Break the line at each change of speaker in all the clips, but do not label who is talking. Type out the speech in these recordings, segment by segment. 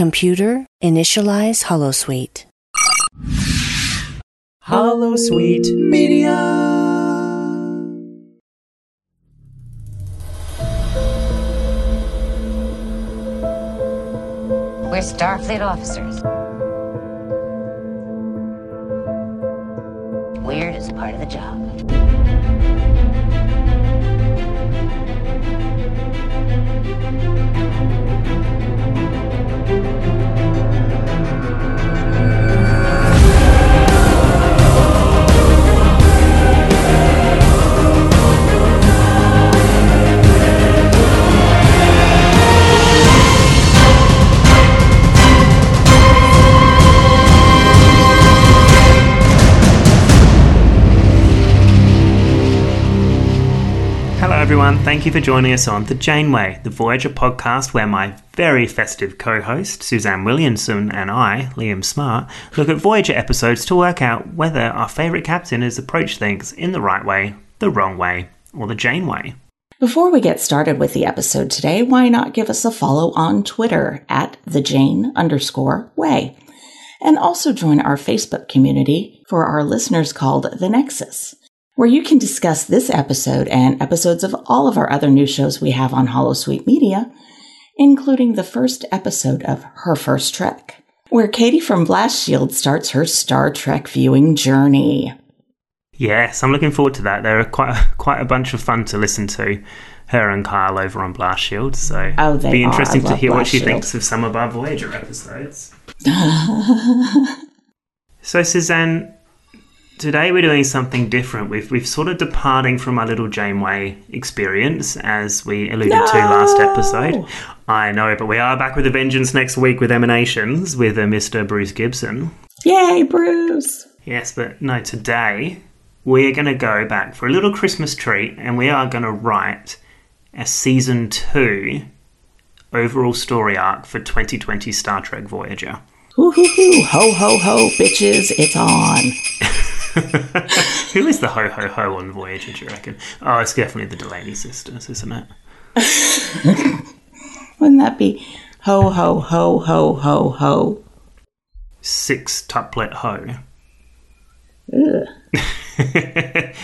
Computer, initialize Holosuite.
Holosuite Media.
We're Starfleet officers. Weird is part of the job.
thank you everyone. Thank you for joining us on The Janeway, the Voyager podcast, where my very festive co host, Suzanne Williamson, and I, Liam Smart, look at Voyager episodes to work out whether our favourite captain has approached things in the right way, the wrong way, or the Janeway.
Before we get started with the episode today, why not give us a follow on Twitter at the Jane underscore way? And also join our Facebook community for our listeners called The Nexus, where you can discuss this episode and episodes of all of our other new shows we have on Holosuite Media, including the first episode of Her First Trek, where Katie from Blast Shield starts her Star Trek viewing journey.
Yes, I'm looking forward to that. They're quite a, quite a bunch of fun to listen to. Her and Kyle over on Blast Shield, so
Oh, they
be interesting to hear what she
Shield.
thinks of some of our Voyager episodes. So, Suzanne, today we're doing something different. We've we've sort of departing from our little Janeway experience, as we alluded to last episode. I know, but we are back with a vengeance next week with Emanations with uh, Mr. Bruce Gibson.
Yay, Bruce!
Yes, but no, today we're going to go back for a little Christmas treat, and we are going to write a season two overall story arc for 2020 Star Trek Voyager.
Hoo hoo hoo, ho ho ho, bitches, it's on.
Who is the ho ho ho on Voyager, do you reckon? Oh, it's definitely the Delaney sisters, isn't it?
Wouldn't that be ho ho ho ho ho ho?
Six tuplet ho.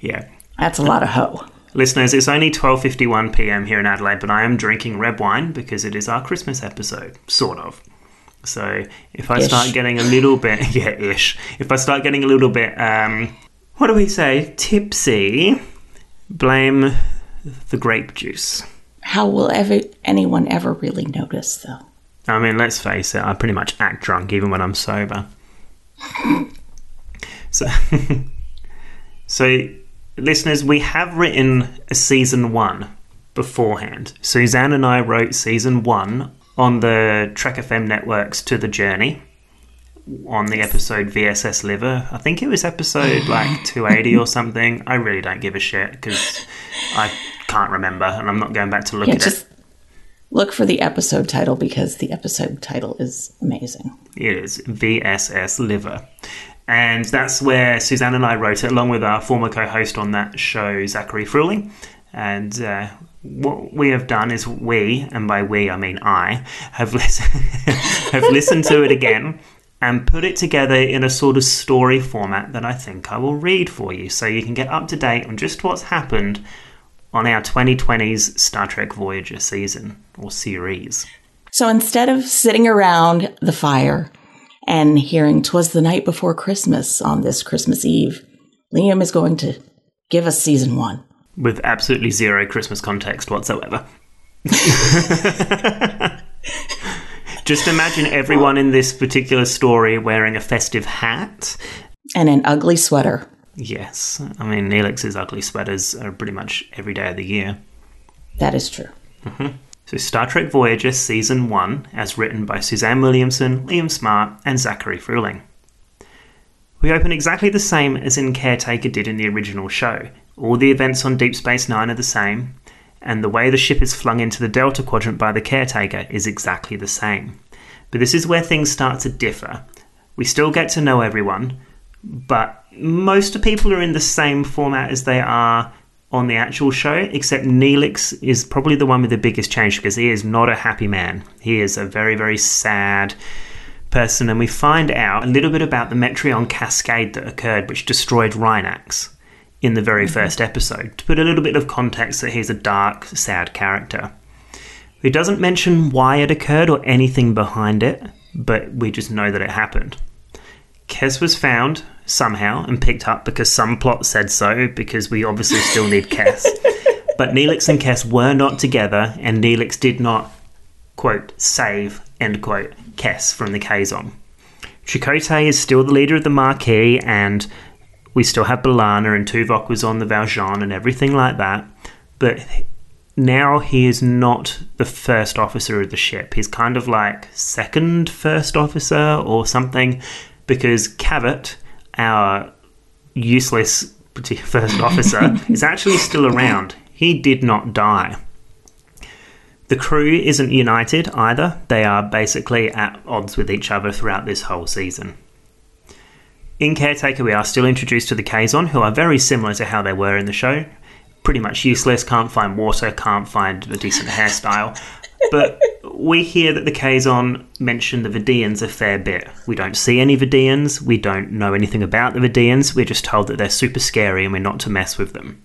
yeah.
That's a lot of ho.
Listeners, it's only 12:51 p.m. here in Adelaide, but I am drinking red wine because it is our Christmas episode, sort of. So, if I
Ish.
start getting a little bit, yeah, ish. If I start getting a little bit, um, what do we say, tipsy, blame the grape juice.
How will ever anyone ever really notice, though?
I mean, let's face it, I pretty much act drunk even when I'm sober. so, so, listeners, we have written a season one beforehand. Suzanne and I wrote season one on the Trek FM networks to the journey on the episode VSS Liver. I think it was episode like 280 or something. I really don't give a shit because I can't remember and I'm not going back to look
Yeah,
at it.
just look for the episode title because the episode title is amazing.
It is VSS Liver. And that's where Suzanne and I wrote it, along with our former co host on that show, Zachary Fruling. And uh, what we have done is we, and by we I mean I, have, lis- have listened to it again and put it together in a sort of story format that I think I will read for you so you can get up to date on just what's happened on our 2020's Star Trek Voyager season or series.
So instead of sitting around the fire and hearing "Twas the night before Christmas" on this Christmas Eve, Liam is going to give us season one.
With absolutely zero Christmas context whatsoever. Just imagine everyone in this particular story wearing a festive hat.
And an ugly sweater.
Yes, I mean, Neelix's ugly sweaters are pretty much every day of the year.
That is true. Mm-hmm.
So, Star Trek Voyager Season 1, as written by Suzanne Williamson, Liam Smart, and Zachary Fruling. We open exactly the same as in Caretaker did in the original show. All the events on Deep Space Nine are the same, and the way the ship is flung into the Delta Quadrant by the Caretaker is exactly the same. But this is where things start to differ. We still get to know everyone, but most of people are in the same format as they are on the actual show, except Neelix is probably the one with the biggest change because he is not a happy man. He is a very, very sad person, and we find out a little bit about the Metreon cascade that occurred, which destroyed Rinax in the very mm-hmm. first episode, to put a little bit of context that he's a dark, sad character. He doesn't mention why it occurred or anything behind it, but we just know that it happened. Kes was found somehow and picked up because some plot said so, because we obviously still need Kes. but Neelix and Kes were not together, and Neelix did not, quote, save, end quote, Kes from the Kazon. Chakotay is still the leader of the Maquis, and we still have B'Elanna and Tuvok was on the Valjean and everything like that. But now he is not the first officer of the ship. He's kind of like second first officer or something because Cavit, our useless first officer, is actually still around. He did not die. The crew isn't united either. They are basically at odds with each other throughout this whole season. In Caretaker, we are still introduced to the Kazon, who are very similar to how they were in the show. Pretty much useless, can't find water, can't find a decent hairstyle. But we hear that the Kazon mention the Vidians a fair bit. We don't see any Vidians, we don't know anything about the Vidians, we're just told that they're super scary and we're not to mess with them.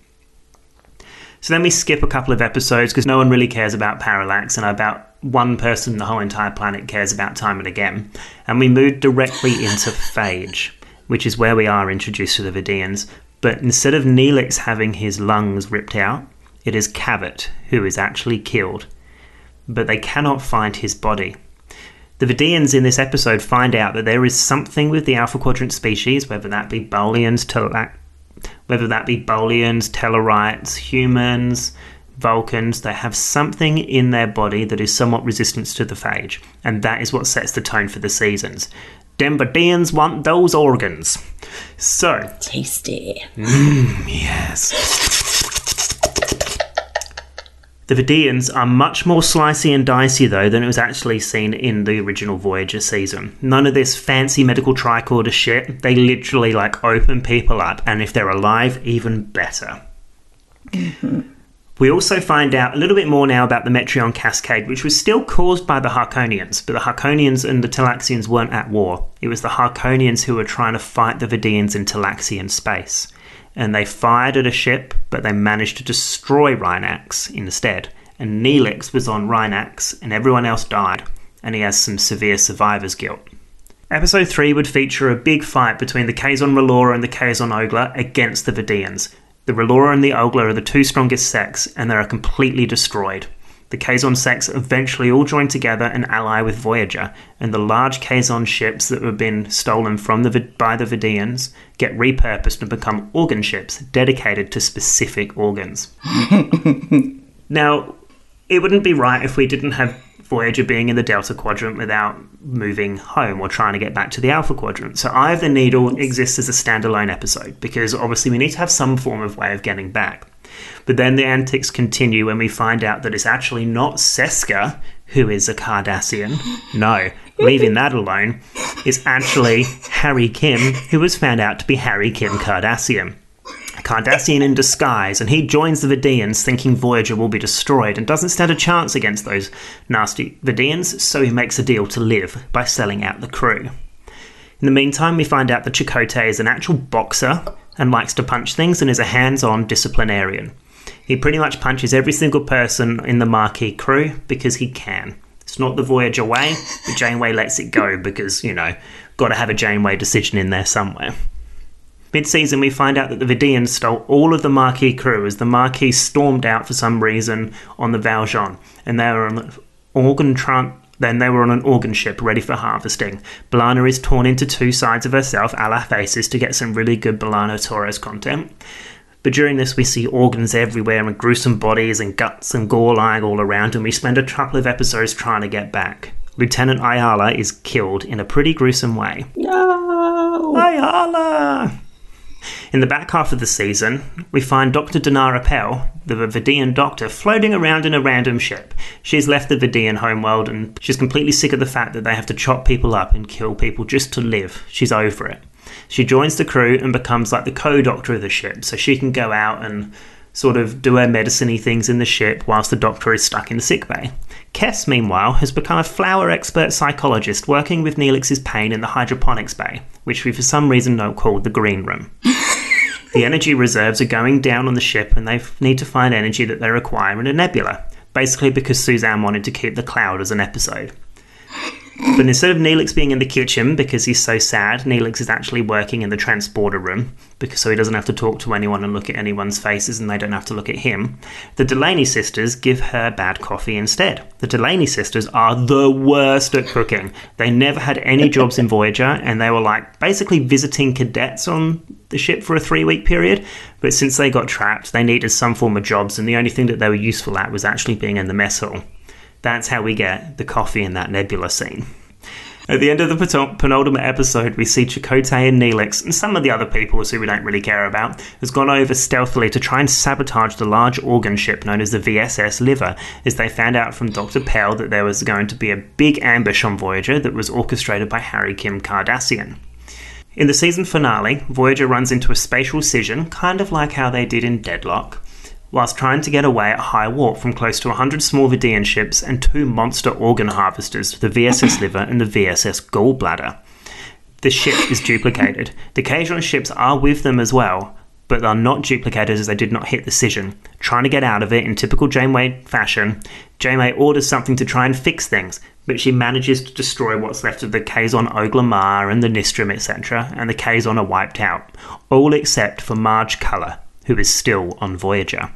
So then we skip a couple of episodes because no one really cares about Parallax, and about one person the whole entire planet cares about time and again. And we move directly into Phage, which is where we are introduced to the Vidians. But instead of Neelix having his lungs ripped out, it is Cavit who is actually killed. But they cannot find his body. The Vidians in this episode find out that there is something with the Alpha Quadrant species, whether that be Bolians, whether that be Bolians, Tellarites, humans, Vulcans, they have something in their body that is somewhat resistant to the phage, and that is what sets the tone for the seasons. Denverdians want those organs. So,
Tasty.
Mmm, yes. The Vidians are much more slicey and dicey, though, than it was actually seen in the original Voyager season. None of this fancy medical tricorder shit. They literally, like, open people up, and if they're alive, even better. Mm-hmm. We also find out a little bit more now about the Metreon cascade, which was still caused by the Haakonians, but the Haakonians and the Talaxians weren't at war. It was the Haakonians who were trying to fight the Vidians in Talaxian space and they fired at a ship, but they managed to destroy Rinax instead. And Neelix was on Rinax, and everyone else died, and he has some severe survivor's guilt. Episode 3 would feature a big fight between the Kazon Relora and the Kazon Ogla against the Vidians. The Relora and the Ogla are the two strongest sects, and they are completely destroyed. The Kazon sects eventually all join together and ally with Voyager, and the large Kazon ships that have been stolen from the by the Vidians get repurposed and become organ ships dedicated to specific organs. now, it wouldn't be right if we didn't have Voyager being in the Delta Quadrant without moving home or trying to get back to the Alpha Quadrant. So Eye of the Needle exists as a standalone episode because obviously we need to have some form of way of getting back. But then the antics continue when we find out that it's actually not Seska who is a Cardassian. No, leaving that alone. It's actually Harry Kim, who was found out to be Harry Kim Cardassian. Cardassian in disguise, and he joins the Vidians thinking Voyager will be destroyed and doesn't stand a chance against those nasty Vidians, so he makes a deal to live by selling out the crew. In the meantime, we find out that Chakotay is an actual boxer and likes to punch things and is a hands on disciplinarian. He pretty much punches every single person in the Maquis crew because he can. It's not the Voyager way, but Janeway lets it go because, you know, got to have a Janeway decision in there somewhere. Mid season, we find out that the Vidians stole all of the Maquis crew as the Maquis stormed out for some reason on the Valjean, and they were on an organ tran- then they were on an organ ship ready for harvesting. B'Elanna is torn into two sides of herself, a la Faces, to get some really good B'Elanna Torres content. But during this, we see organs everywhere and gruesome bodies and guts and gore lying all around, and we spend a couple of episodes trying to get back. Lieutenant Ayala is killed in a pretty gruesome way.
No.
Ayala! In the back half of the season, we find Dr. Danara Pel, the Vidian doctor, floating around in a random ship. She's left the Vidian homeworld and she's completely sick of the fact that they have to chop people up and kill people just to live. She's over it. She joins the crew and becomes like the co doctor of the ship, so she can go out and sort of do her medicine things in the ship whilst the doctor is stuck in the sick bay. Kes, meanwhile, has become a flower expert psychologist working with Neelix's pain in the hydroponics bay, which we for some reason know called the green room. the energy reserves are going down on the ship and they need to find energy that they require in a nebula, basically because Suzanne wanted to keep the cloud as an episode. But instead of Neelix being in the kitchen because he's so sad, Neelix is actually working in the transporter room because so he doesn't have to talk to anyone and look at anyone's faces and they don't have to look at him. The Delaney sisters give her bad coffee instead. The Delaney sisters are the worst at cooking. They never had any jobs in Voyager and they were like basically visiting cadets on the ship for a three week period. But since they got trapped, they needed some form of jobs and the only thing that they were useful at was actually being in the mess hall. That's how we get the coffee in that nebula scene. At the end of the penultimate episode, we see Chakotay and Neelix, and some of the other people who we don't really care about, has gone over stealthily to try and sabotage the large organ ship known as the VSS Liver, as they found out from Dr. Pell that there was going to be a big ambush on Voyager that was orchestrated by Harry Kim Kardashian. In the season finale, Voyager runs into a spatial scission, kind of like how they did in Deadlock whilst trying to get away at high warp from close to 100 small Vidian ships and two monster organ harvesters, the VSS Liver and the VSS Gallbladder. The ship is duplicated. The Kazon ships are with them as well, but are not duplicated as they did not hit the scission. Trying to get out of it in typical Janeway fashion, Janeway orders something to try and fix things, but she manages to destroy what's left of the Kazon Oglamar and the Nistrim, etc., and the Kazon are wiped out, all except for Maje Culluh, who is still on Voyager.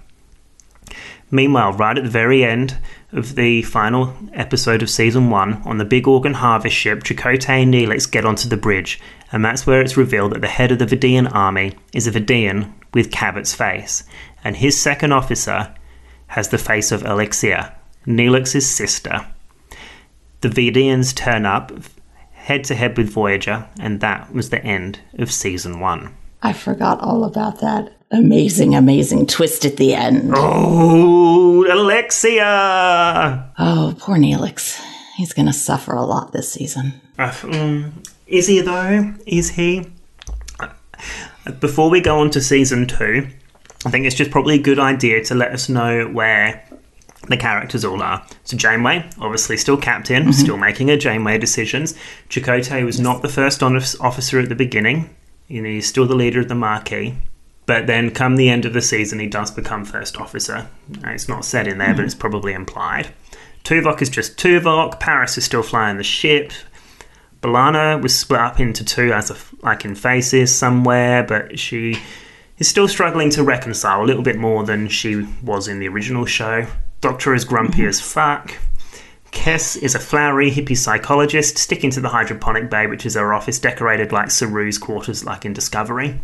Meanwhile, right at the very end of the final episode of season one, on the Big Organ Harvest ship, Chakotay and Neelix get onto the bridge, and that's where it's revealed that the head of the Vidian army is a Vidian with Cabot's face, and his second officer has the face of Alexia, Neelix's sister. The Vidians turn up head to head with Voyager, and that was the end of season one.
I forgot all about that amazing, amazing twist at the end.
Oh, Alexia!
Oh, poor Neelix. He's going to suffer a lot this season.
Uh, um, is he, though? Is he? Before we go on to season two, I think it's just probably a good idea to let us know where the characters all are. So Janeway, obviously still captain, mm-hmm. still making her Janeway decisions. Chakotay was yes. not the first officer at the beginning. You know, he's still the leader of the Maquis. But then, come the end of the season, he does become first officer. It's not said in there, mm-hmm. but it's probably implied. Tuvok is just Tuvok. Paris is still flying the ship. B'Elanna was split up into two, as a, like in Faces somewhere, but she is still struggling to reconcile a little bit more than she was in the original show. Doctor is grumpy mm-hmm. as fuck. Kes is a flowery hippie psychologist sticking to the hydroponic bay, which is her office decorated like Saru's quarters, like in Discovery.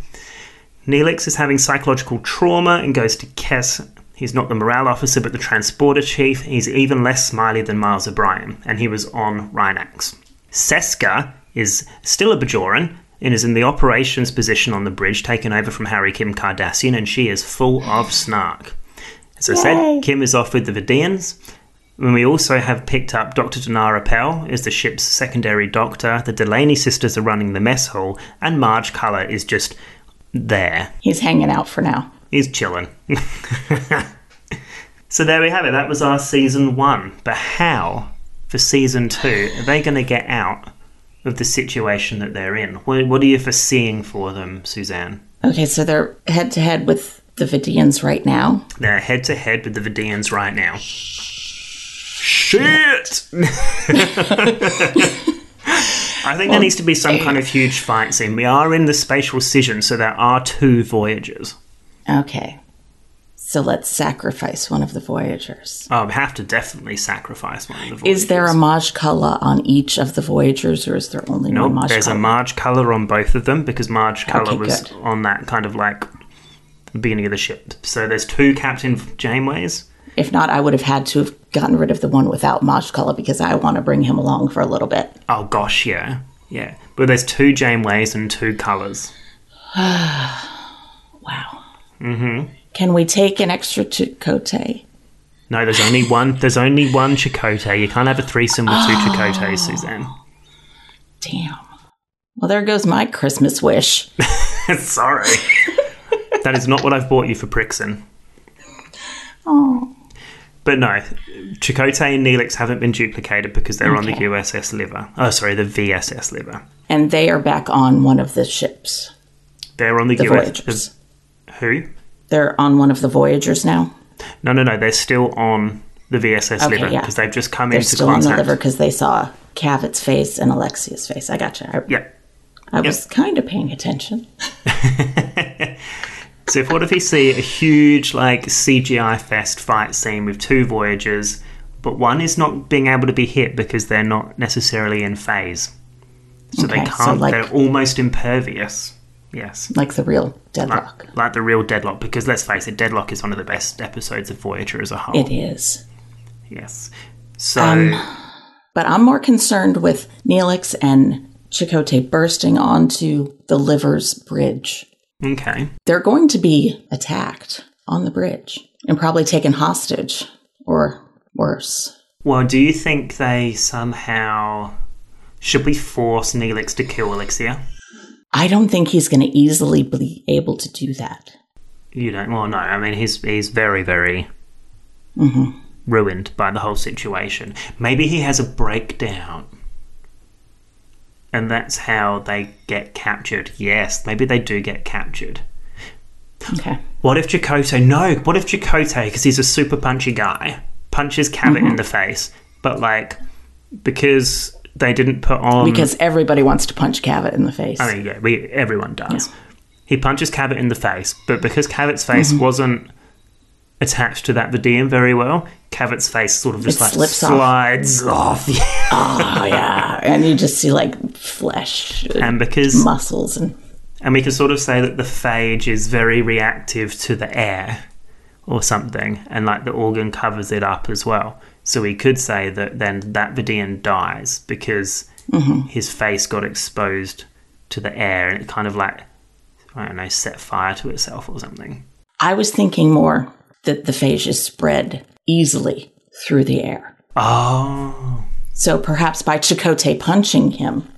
Neelix is having psychological trauma and goes to Kes. He's not the morale officer, but the transporter chief. He's even less smiley than Miles O'Brien, and he was on Rinax. Seska is still a Bajoran and is in the operations position on the bridge, taken over from Harry Kim Kardashian, and she is full of snark. As I Yay. said, Kim is off with the Vidians. And we also have picked up Dr. Danara Pel as the ship's secondary doctor. The Delaney sisters are running the mess hall, and Maje Culluh is just there.
He's hanging out for now.
He's chilling. so there we have it. That was our season one. But how, for season two, are they going to get out of the situation that they're in? What, what are you foreseeing for them, Suzanne?
Okay, so they're head to head with the Vidians right now.
They're head to head with the Vidians right now. Shit! I think there needs to be some kind of huge fight scene. We are in the spatial scission, so there are two Voyagers.
Okay. So let's sacrifice one of the Voyagers.
Oh, we have to definitely sacrifice one of the Voyagers.
Is there a Maje Culluh on each of the Voyagers, or is there only
nope,
one Maj
there's a Maje Culluh on both of them, because Maje Culluh okay, was good. on that kind of like the beginning of the ship. So there's two Captain Janeways.
If not, I would have had to have gotten rid of the one without Mashkala because I want to bring him along for a little bit.
Oh gosh, yeah, yeah. But there's two Janeways and two colours.
wow.
Mm-hmm.
Can we take an extra Chakotay?
No, there's only one. There's only one Chakotay. You can't have a threesome with two oh. Chakotays, Suzanne.
Damn. Well, there goes my Christmas wish.
Sorry. that is not what I've bought you for Prixin.
Oh,
But no, Chakotay and Neelix haven't been duplicated because they're on the
Okay.
USS Liver. Oh, sorry, the VSS Liver.
and they are back on one of the ships,
They're on the,
the
US.
Voyagers.
Who?
They're on one of the Voyagers now.
No, no, no. They're still on the VSS
Okay,
Liver
yeah.
because they've just come
They're
into
still on the liver because they saw Cavit's face and Alexia's face. I gotcha. I,
Yeah.
I was kind of paying attention.
So if what if you see a huge like CGI fest fight scene with two Voyagers, but one is not being able to be hit because they're not necessarily in phase, so they
Okay, so
can't.
like-
they're almost impervious. Yes.
Like the real deadlock.
Like, like the real Deadlock, because let's face it, Deadlock is one of the best episodes of Voyager as a whole.
It is.
Yes. So,
Um, But I'm more concerned with Neelix and Chakotay bursting onto the liver's bridge.
Okay.
They're going to be attacked on the bridge and probably taken hostage or worse.
Well, do you think they somehow. Should we force Neelix to kill Alexia?
I don't think he's going to easily be able to do that.
You don't. Well, no. I mean, he's he's very very mm-hmm. ruined by the whole situation. Maybe he has a breakdown, and that's how they get captured. Yes, maybe they do get captured.
Okay.
What if Chakotay? No. What if Chakotay, because he's a super punchy guy, punches Cabot in the face, but like because they didn't put on
Because everybody wants to punch Cavit in the face.
I mean, yeah, we everyone does. He punches Cabot in the face, but because Cabot's face
Mm-hmm.
wasn't attached to that Vidian very well, Cabot's face sort of just
It
like
slips off.
slides mm. off. Yeah.
oh, yeah. And you just see like flesh, uh, and
And because
muscles, and
and we can sort of say that the phage is very reactive to the air or something, and like the organ covers it up as well. So we could say that then that Vidian dies because mm-hmm. his face got exposed to the air and it kind of like I don't know set fire to itself or something.
I was thinking more that the phage is spread easily through the air.
Oh,
So perhaps by Chakotay punching him,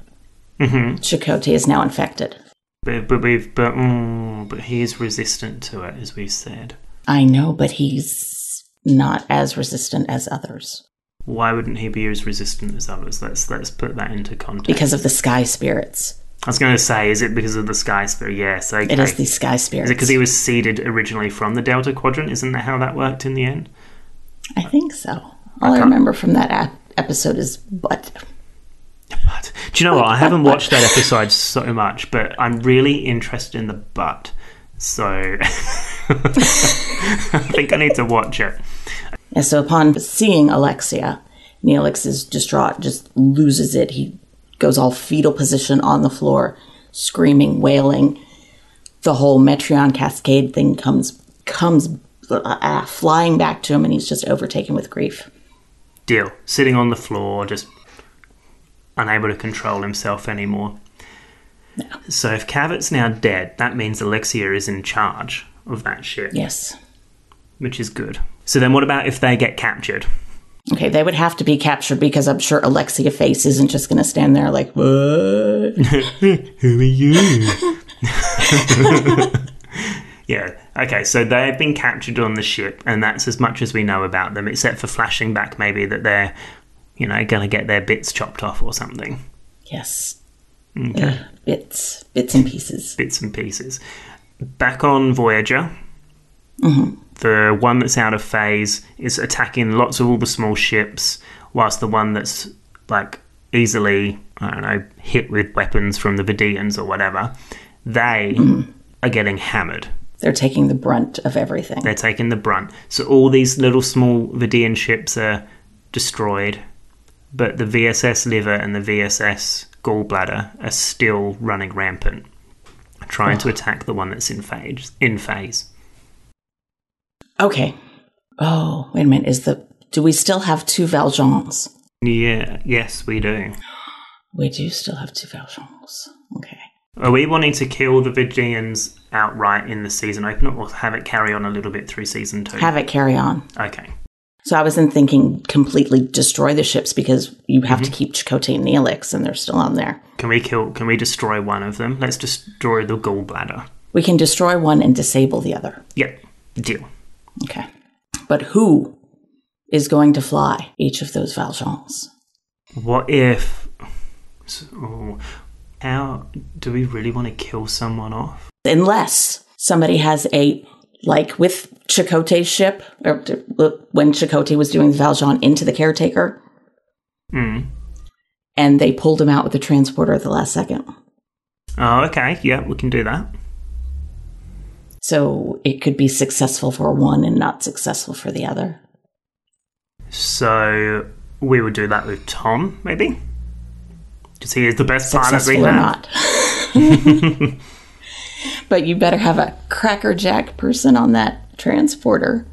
Mm-hmm.
Chakotay is now infected.
but but we've but mm, but he is resistant to it as we said.
I know, but he's not as resistant as others
Why wouldn't he be as resistant as others? Let's let's put that into context.
because of the sky spirits.
I was going to say, is it because of the sky spirit? Yes, okay.
It is the sky
Spirit.
Is
it because he was seeded originally from the Delta Quadrant? Isn't that how that worked in the end?
I think so. All I,
can't-
remember from that ap- episode is butt.
But do you know what? I haven't watched that episode so much, but I'm really interested in the butt. So I think I need to watch it.
And so upon seeing Alexia, Neelix is distraught, just loses it. He goes all fetal position on the floor, screaming, wailing. The whole Metreon cascade thing comes comes uh, flying back to him, and he's just overtaken with grief.
Deal. Sitting on the floor, just unable to control himself anymore. So if Cabot's now dead, that means Alexia is in charge of that shit,
Yes.
which is good. So then what about if they get captured?
Okay, they would have to be captured because I'm sure Alexia Face isn't just going to stand there like, what?
Who are you? yeah. Okay, so they've been captured on the ship, and that's as much as we know about them, except for flashing back maybe that they're, you know, going to get their bits chopped off or something.
Yes. Ugh, bits, bits and pieces.
Bits and pieces. Back on Voyager, mm-hmm. The one that's out of phase is attacking lots of all the small ships, whilst the one that's like easily, I don't know, hit with weapons from the Vidians or whatever, they mm-hmm. are getting hammered.
They're taking the brunt of everything.
They're taking the brunt. So all these little small Vidian ships are destroyed, but the VSS Liver and the VSS Gallbladder are still running rampant, trying to attack the one that's in phase. In phase.
Okay. Oh, wait a minute. Is the do we still have two Valjeans?
Yeah. Yes, we do.
We do still have two Valjeans. Okay.
Are we wanting to kill the Vidians outright in the season opener, or have it carry on a little bit through season two?
Have it carry on.
Okay.
So I wasn't thinking completely destroy the ships because you have to mm-hmm. keep Chakotay and Neelix and they're still on there.
Can we kill? Can we destroy one of them? Let's destroy the Gallbladder.
We can destroy one and disable the other.
Yep. Deal.
Okay. but who is going to fly each of those Valjeans?
What if. So, how. Do we really want to kill someone off?
Unless somebody has a, like with Chakotay's ship, or when Chakotay was doing the Valjean into the caretaker,
Mm.
and they pulled him out with the transporter at the last second.
Oh, okay. Yeah, we can do that.
So it could be successful for one and not successful for the other.
So we would do that with Tom, maybe? Because he is the best pilot we
Successful or
have.
not. but you better have a crackerjack person on that transporter.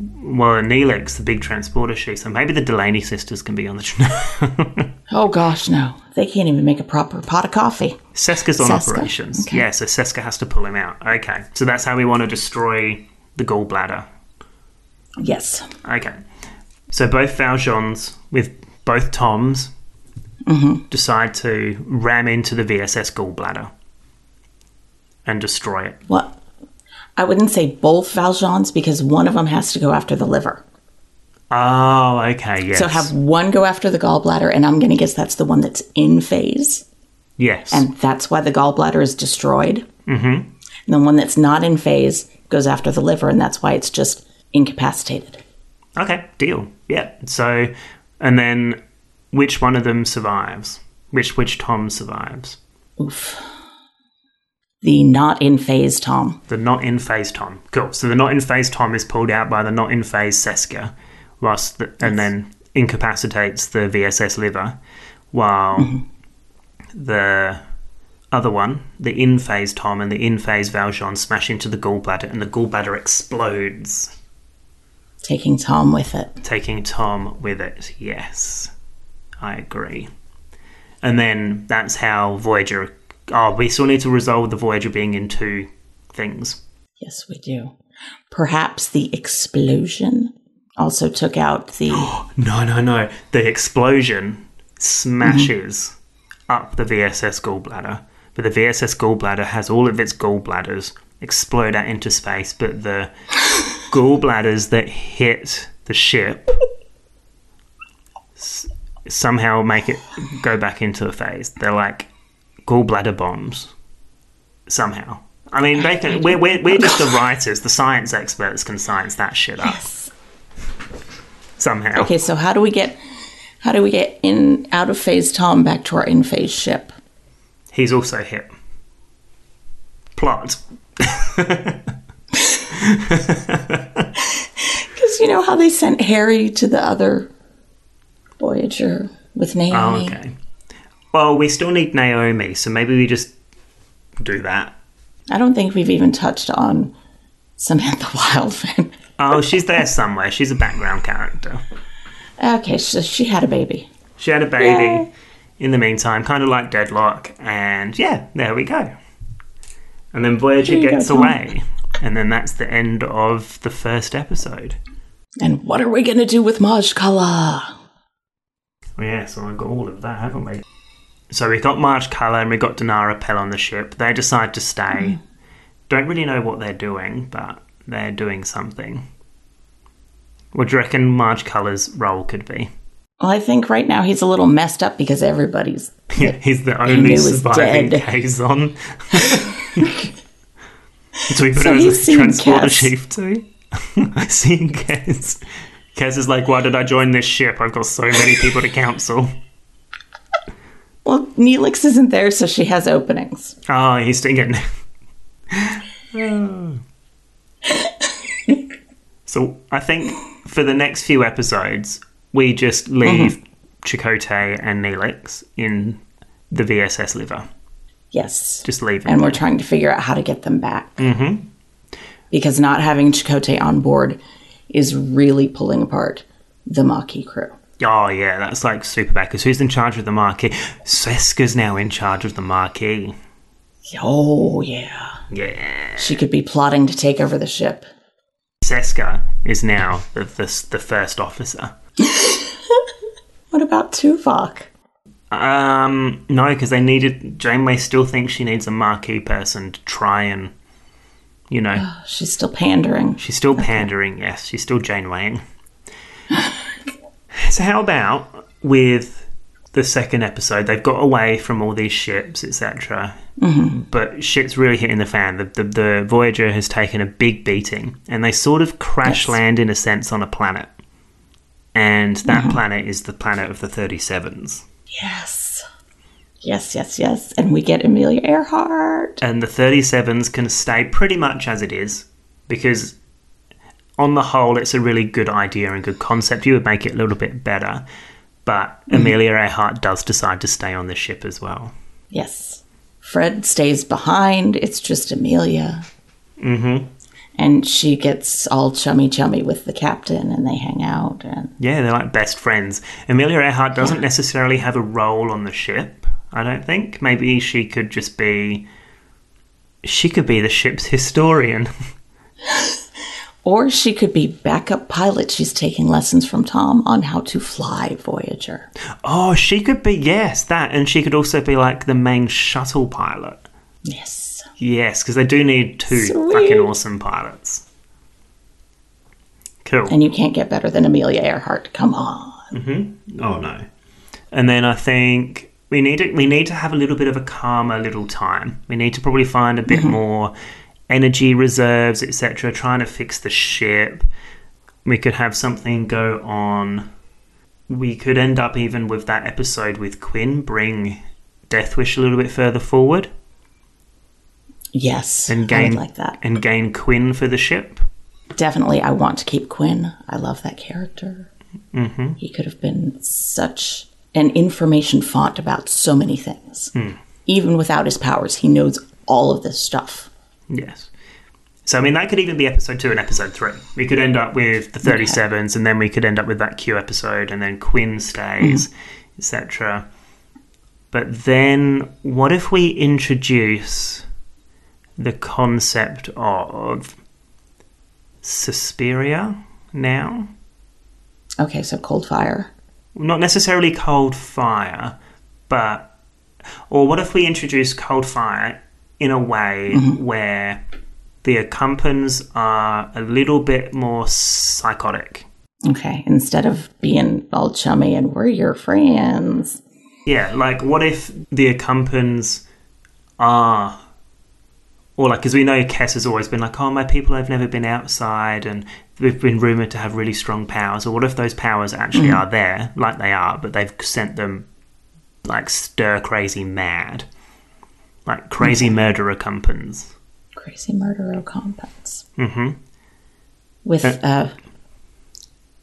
Well, Neelix, the big transporter she, so maybe the Delaney sisters can be on the. Tra-
Oh gosh, no. They can't even make a proper pot of coffee.
Seska's on
Seska,
operations.
okay.
Yeah, so Seska has to pull him out. Okay, so that's how we want to destroy the gallbladder.
Yes.
Okay, so both Valjeans with both Toms mm-hmm. decide to ram into the VSS gallbladder and destroy it.
What? I wouldn't say both Valjeans because one of them has to go after the liver.
Oh, okay, yes.
So have one go after the gallbladder, and I'm going to guess that's the one that's in phase,
yes.
and that's why the gallbladder is destroyed. Mm-hmm. And the one that's not in phase goes after the liver, and that's why it's just incapacitated.
Okay, deal. Yeah. So, and then which one of them survives? Which which Tom survives?
Oof. The not in phase Tom.
The not in phase Tom. Cool. So the not in phase Tom is pulled out by the not in phase Seska, whilst the, and then incapacitates the VSS liver, while mm-hmm. the other one, the in phase Tom and the in phase Valjean, smash into the gallbladder, and the gallbladder explodes,
Taking Tom with it.
taking Tom with it. Yes, I agree. And then that's how Voyager. Oh, we still need to resolve the Voyager being in two things.
Yes, we do. Perhaps the explosion also took out the.
No, no, no. The explosion smashes up the VSS gallbladder, but the VSS gallbladder has all of its gallbladders explode out into space, but the gallbladders that hit the ship s- somehow make it go back into a phase. They're like gallbladder bombs. Somehow. I mean, they can, we're, we're, we're just the writers, the science experts can science that shit up. Somehow.
Okay, so how do we get. How do we get in out of phase Tom back to our in phase ship?
He's also hit. Plot.
Because you know how they sent Harry to the other Voyager with Naomi.
Oh, okay. Well, we still need Naomi, so maybe we just do that.
I don't think we've even touched on Samantha Wildman.
Oh, she's there somewhere. She's a background character.
okay, so she had a baby.
She had a baby in the meantime, kind of like Deadlock, and yeah, there we go. And then Voyager gets
go,
away, and then that's the end of the first episode.
And what are we going to do with Maje Culluh?
Well, yeah, so we've got all of that, haven't we? So we've got Maje Culluh and we've got Danara Pel on the ship. They decide to stay. Hmm. Don't really know what they're doing, but they're doing something. What do you reckon Maje Culluh's role could be?
Well, I think right now he's a little messed up because everybody's.
Yeah, he's the only surviving. Kazon. so we put
So
him as a transporter
Kaz.
chief too. Seeing Kaz. Kaz is like, why did I join this ship? I've got so many people to counsel.
Well, Neelix isn't there, so she has openings.
Oh, he's still getting. so I think for the next few episodes, we just leave Chakotay and Neelix in the VSS liver.
Yes.
Just leave them.
and we're trying to figure out how to get them back. Mm-hmm. Because not having Chakotay on board is really pulling apart the Maquis crew.
Oh yeah, that's like super bad. Because who's in charge of the Maquis? Seska's now in charge of the Maquis.
Oh, yeah.
Yeah,
She could be plotting to take over the ship.
Seska is now the the, the first officer.
What about Tuvok?
Um, no, because they needed. Janeway still thinks she needs a Maquis person to try and You know,
She's still pandering.
she's still pandering. Yes, she's still Janewaying. so how about with the second episode? They've got away from all these ships, etc. Mm-hmm. But shit's really hitting the fan. The, the the Voyager has taken a big beating, and they sort of crash
Yes.
land in a sense on a planet. And that mm-hmm. planet is the planet of the Thirty Sevens.
Yes. Yes, yes, yes. And we get Amelia Earhart.
and the 37s can stay pretty much as it is because on the whole it's a really good idea and good concept you would make it a little bit better but amelia earhart does decide to stay on the ship as well
Yes. Fred stays behind. It's just Amelia. Mm-hmm. And she gets all chummy chummy with the captain and they hang out and
yeah they're like best friends amelia earhart doesn't necessarily have a role on the ship i don't think maybe she could just be she could be the ship's historian
or she could be backup pilot. She's taking lessons from Tom on how to fly Voyager.
oh she could be yes that and she could also be like the main shuttle pilot
Yes.
Yes, because they do need two
Sweet.
fucking awesome pilots. Cool.
And you can't get better than Amelia Earhart. Come on. Mm-hmm.
oh no. And then I think we need to we need to have a little bit of a calmer little time. We need to probably find a bit more energy reserves, etc. Trying to fix the ship. We could have something go on. We could end up even with that episode with Quinn. Bring Death Wish a little bit further forward
Yes.
and gain
like that.
and gain Quinn for the ship.
Definitely, I want to keep Quinn. I love that character. Mm-hmm. He could have been such an information font about so many things. Even without his powers, he knows all of this stuff.
Yes. So I mean that could even be episode two and episode three. We could end up with the thirty sevens, and then we could end up with that Q episode, and then Quinn stays, mm. etc. But then, what if we introduce the concept of Suspiria now?
Okay, so Cold Fire.
Not necessarily cold fire, but or what if we introduce cold fire in a way mm-hmm. where the Ocampans are a little bit more psychotic?
Okay, instead of being all chummy and we're your friends.
Yeah, like what if the Ocampans are, or like, because we know Kes has always been like, oh, my people have never been outside, and we've been rumored to have really strong powers. Or what if those powers actually mm-hmm. are there, like they are, but they've sent them like stir crazy mad, like crazy Murderer Ocampans.
Crazy murderer compounds.
hmm
With uh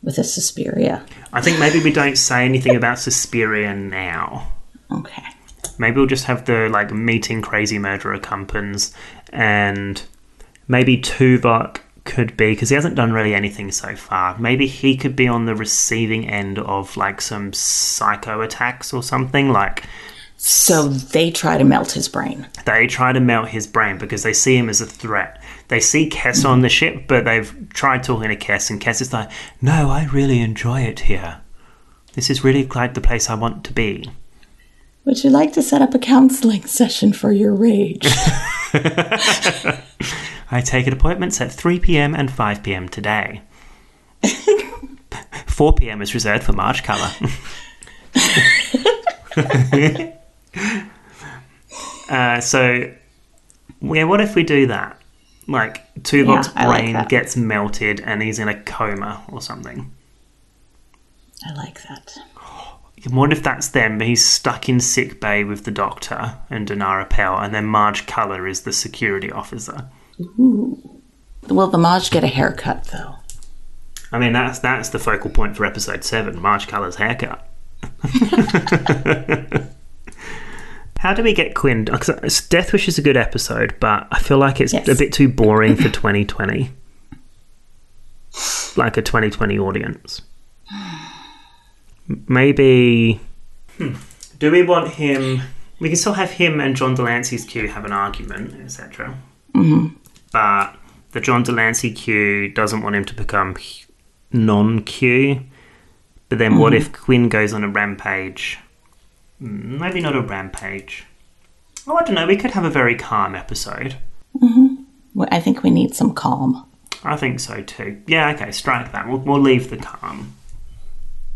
with a Suspiria.
I think maybe we don't say anything about Suspiria now.
Okay.
Maybe we'll just have the like meeting crazy murderer Cumpens and maybe Tuvok could be because he hasn't done really anything so far. Maybe he could be on the receiving end of like some psycho attacks or something. Like
So they try to melt his brain.
they try to melt his brain because they see him as a threat. They see Kes on the ship, but they've tried talking to Kes, and Kes is like, "No, I really enjoy it here. This is really like the place I want to be."
Would you like to set up a counseling session for your rage?
I take appointments at 3 pm and 5 pm today. 4 pm is reserved for March colour. uh, so, yeah, what if we do that? Like, Tuvok's
Yeah, I like
brain gets melted and he's in a coma or something.
I like that.
What if that's them? but He's stuck in sick bay with the doctor and Danara Pel, and then Maje Culluh is the security officer.
Will the Marge get a haircut though?
I mean, that's that's the focal point for episode seven. Maje Culluh's haircut. How do we get Quinn? 'cause uh, Death Wish is a good episode, but I feel like it's
Yes.
a bit too boring for 2020. Like a 2020 audience. Maybe. Hmm. Do we want him? We can still have him and John de Lancie's Q have an argument, etc. Mm-hmm. But the John de Lancie Q doesn't want him to become non Q. But then what mm-hmm. if Quinn goes on a rampage? Maybe not a rampage. Oh, I don't know. We could have a very calm episode. Mm-hmm.
Well, I think we need some calm.
I think so too. Yeah, okay, strike that. We'll, we'll leave the calm.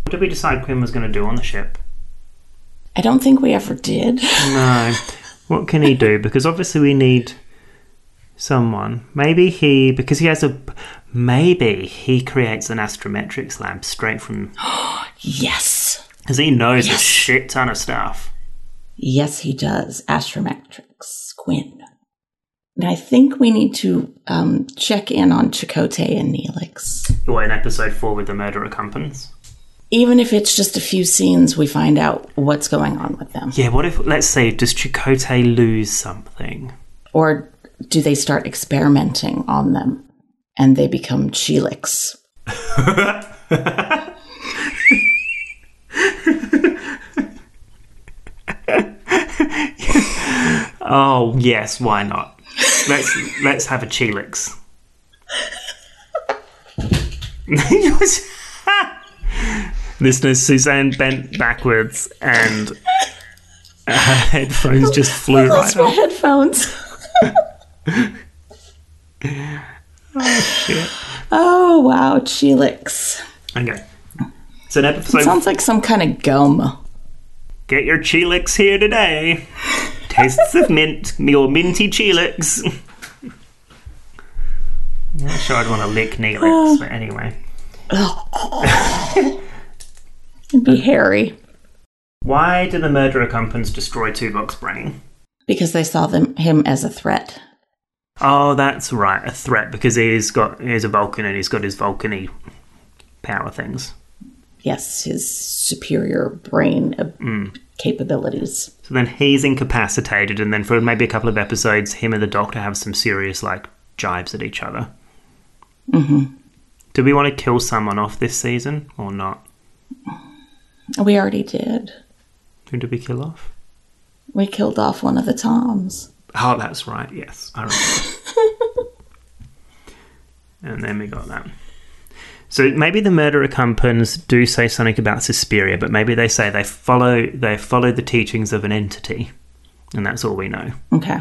What did we decide Quinn was going to do on the ship?
I don't think we ever did.
No. What can he do? Because obviously we need someone. Maybe he, because he has a. Maybe he creates an astrometrics lab straight from.
Yes.
Because he knows a shit ton of stuff.
Yes, he does. Astrometrics. Quinn. And I think we need to um, check in on Chakotay and Neelix.
Or in episode four with the murderer companies.
Even if it's just a few scenes, we find out what's going on with them.
Yeah, what if, let's say, does Chakotay lose something?
Or do they start experimenting on them and they become Cheelix?
Oh, yes, why not? Let's let's have a Cheelix. Listeners, Suzanne bent backwards and her headphones just flew right
That's my
off.
headphones.
Oh, shit.
Oh, wow. Cheelix.
Okay. So in episode
Sounds like some kind of gum.
Get your Cheelix here today. Tastes of mint, your minty Cheelix. I'm not sure I'd want to lick Neelix, oh. but anyway.
It'd be hairy
Why did the murderer companies destroy Tuvok's brain?
because they saw them him as a threat.
Oh, that's right, a threat because he's got he's a Vulcan and he's got his Vulcany power things.
Yes, his superior brain uh, capabilities.
So then he's incapacitated, and then for maybe a couple of episodes, him and the Doctor have some serious like jibes at each other. Mm-hmm. Do we want to kill someone off this season or not?
We already did.
Who did we kill off?
We killed off one of the Toms.
Oh, that's right. Yes, I remember. and then we got that. So maybe the murderer companies do say something about Suspiria, but maybe they say they follow they follow the teachings of an entity, and that's all we know.
Okay.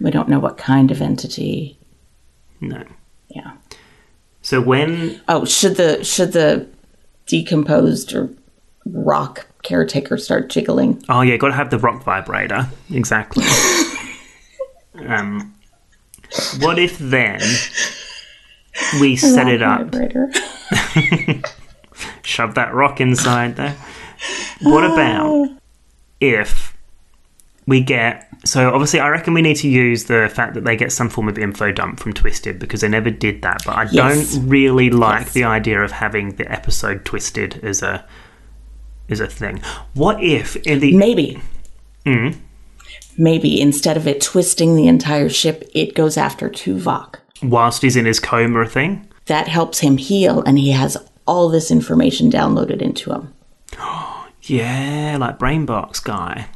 We don't know what kind of entity.
No.
Yeah.
So when
Oh, should the should the decomposed or rock caretaker start jiggling?
oh yeah, got to have the rock vibrator exactly. um, what if then we set it up? shove that rock inside there. What about if we get so obviously I reckon we need to use the fact that they get some form of info dump from Twisted because they never did that. But I
Yes.
don't really like
Yes.
the idea of having the episode twisted as a as a thing. What if in the
Maybe.
Hmm?
Maybe instead of it twisting the entire ship, it goes after Tuvok.
Whilst he's in his coma thing?
That helps him heal, and he has all this information downloaded into him.
Oh yeah, like Brainbox guy.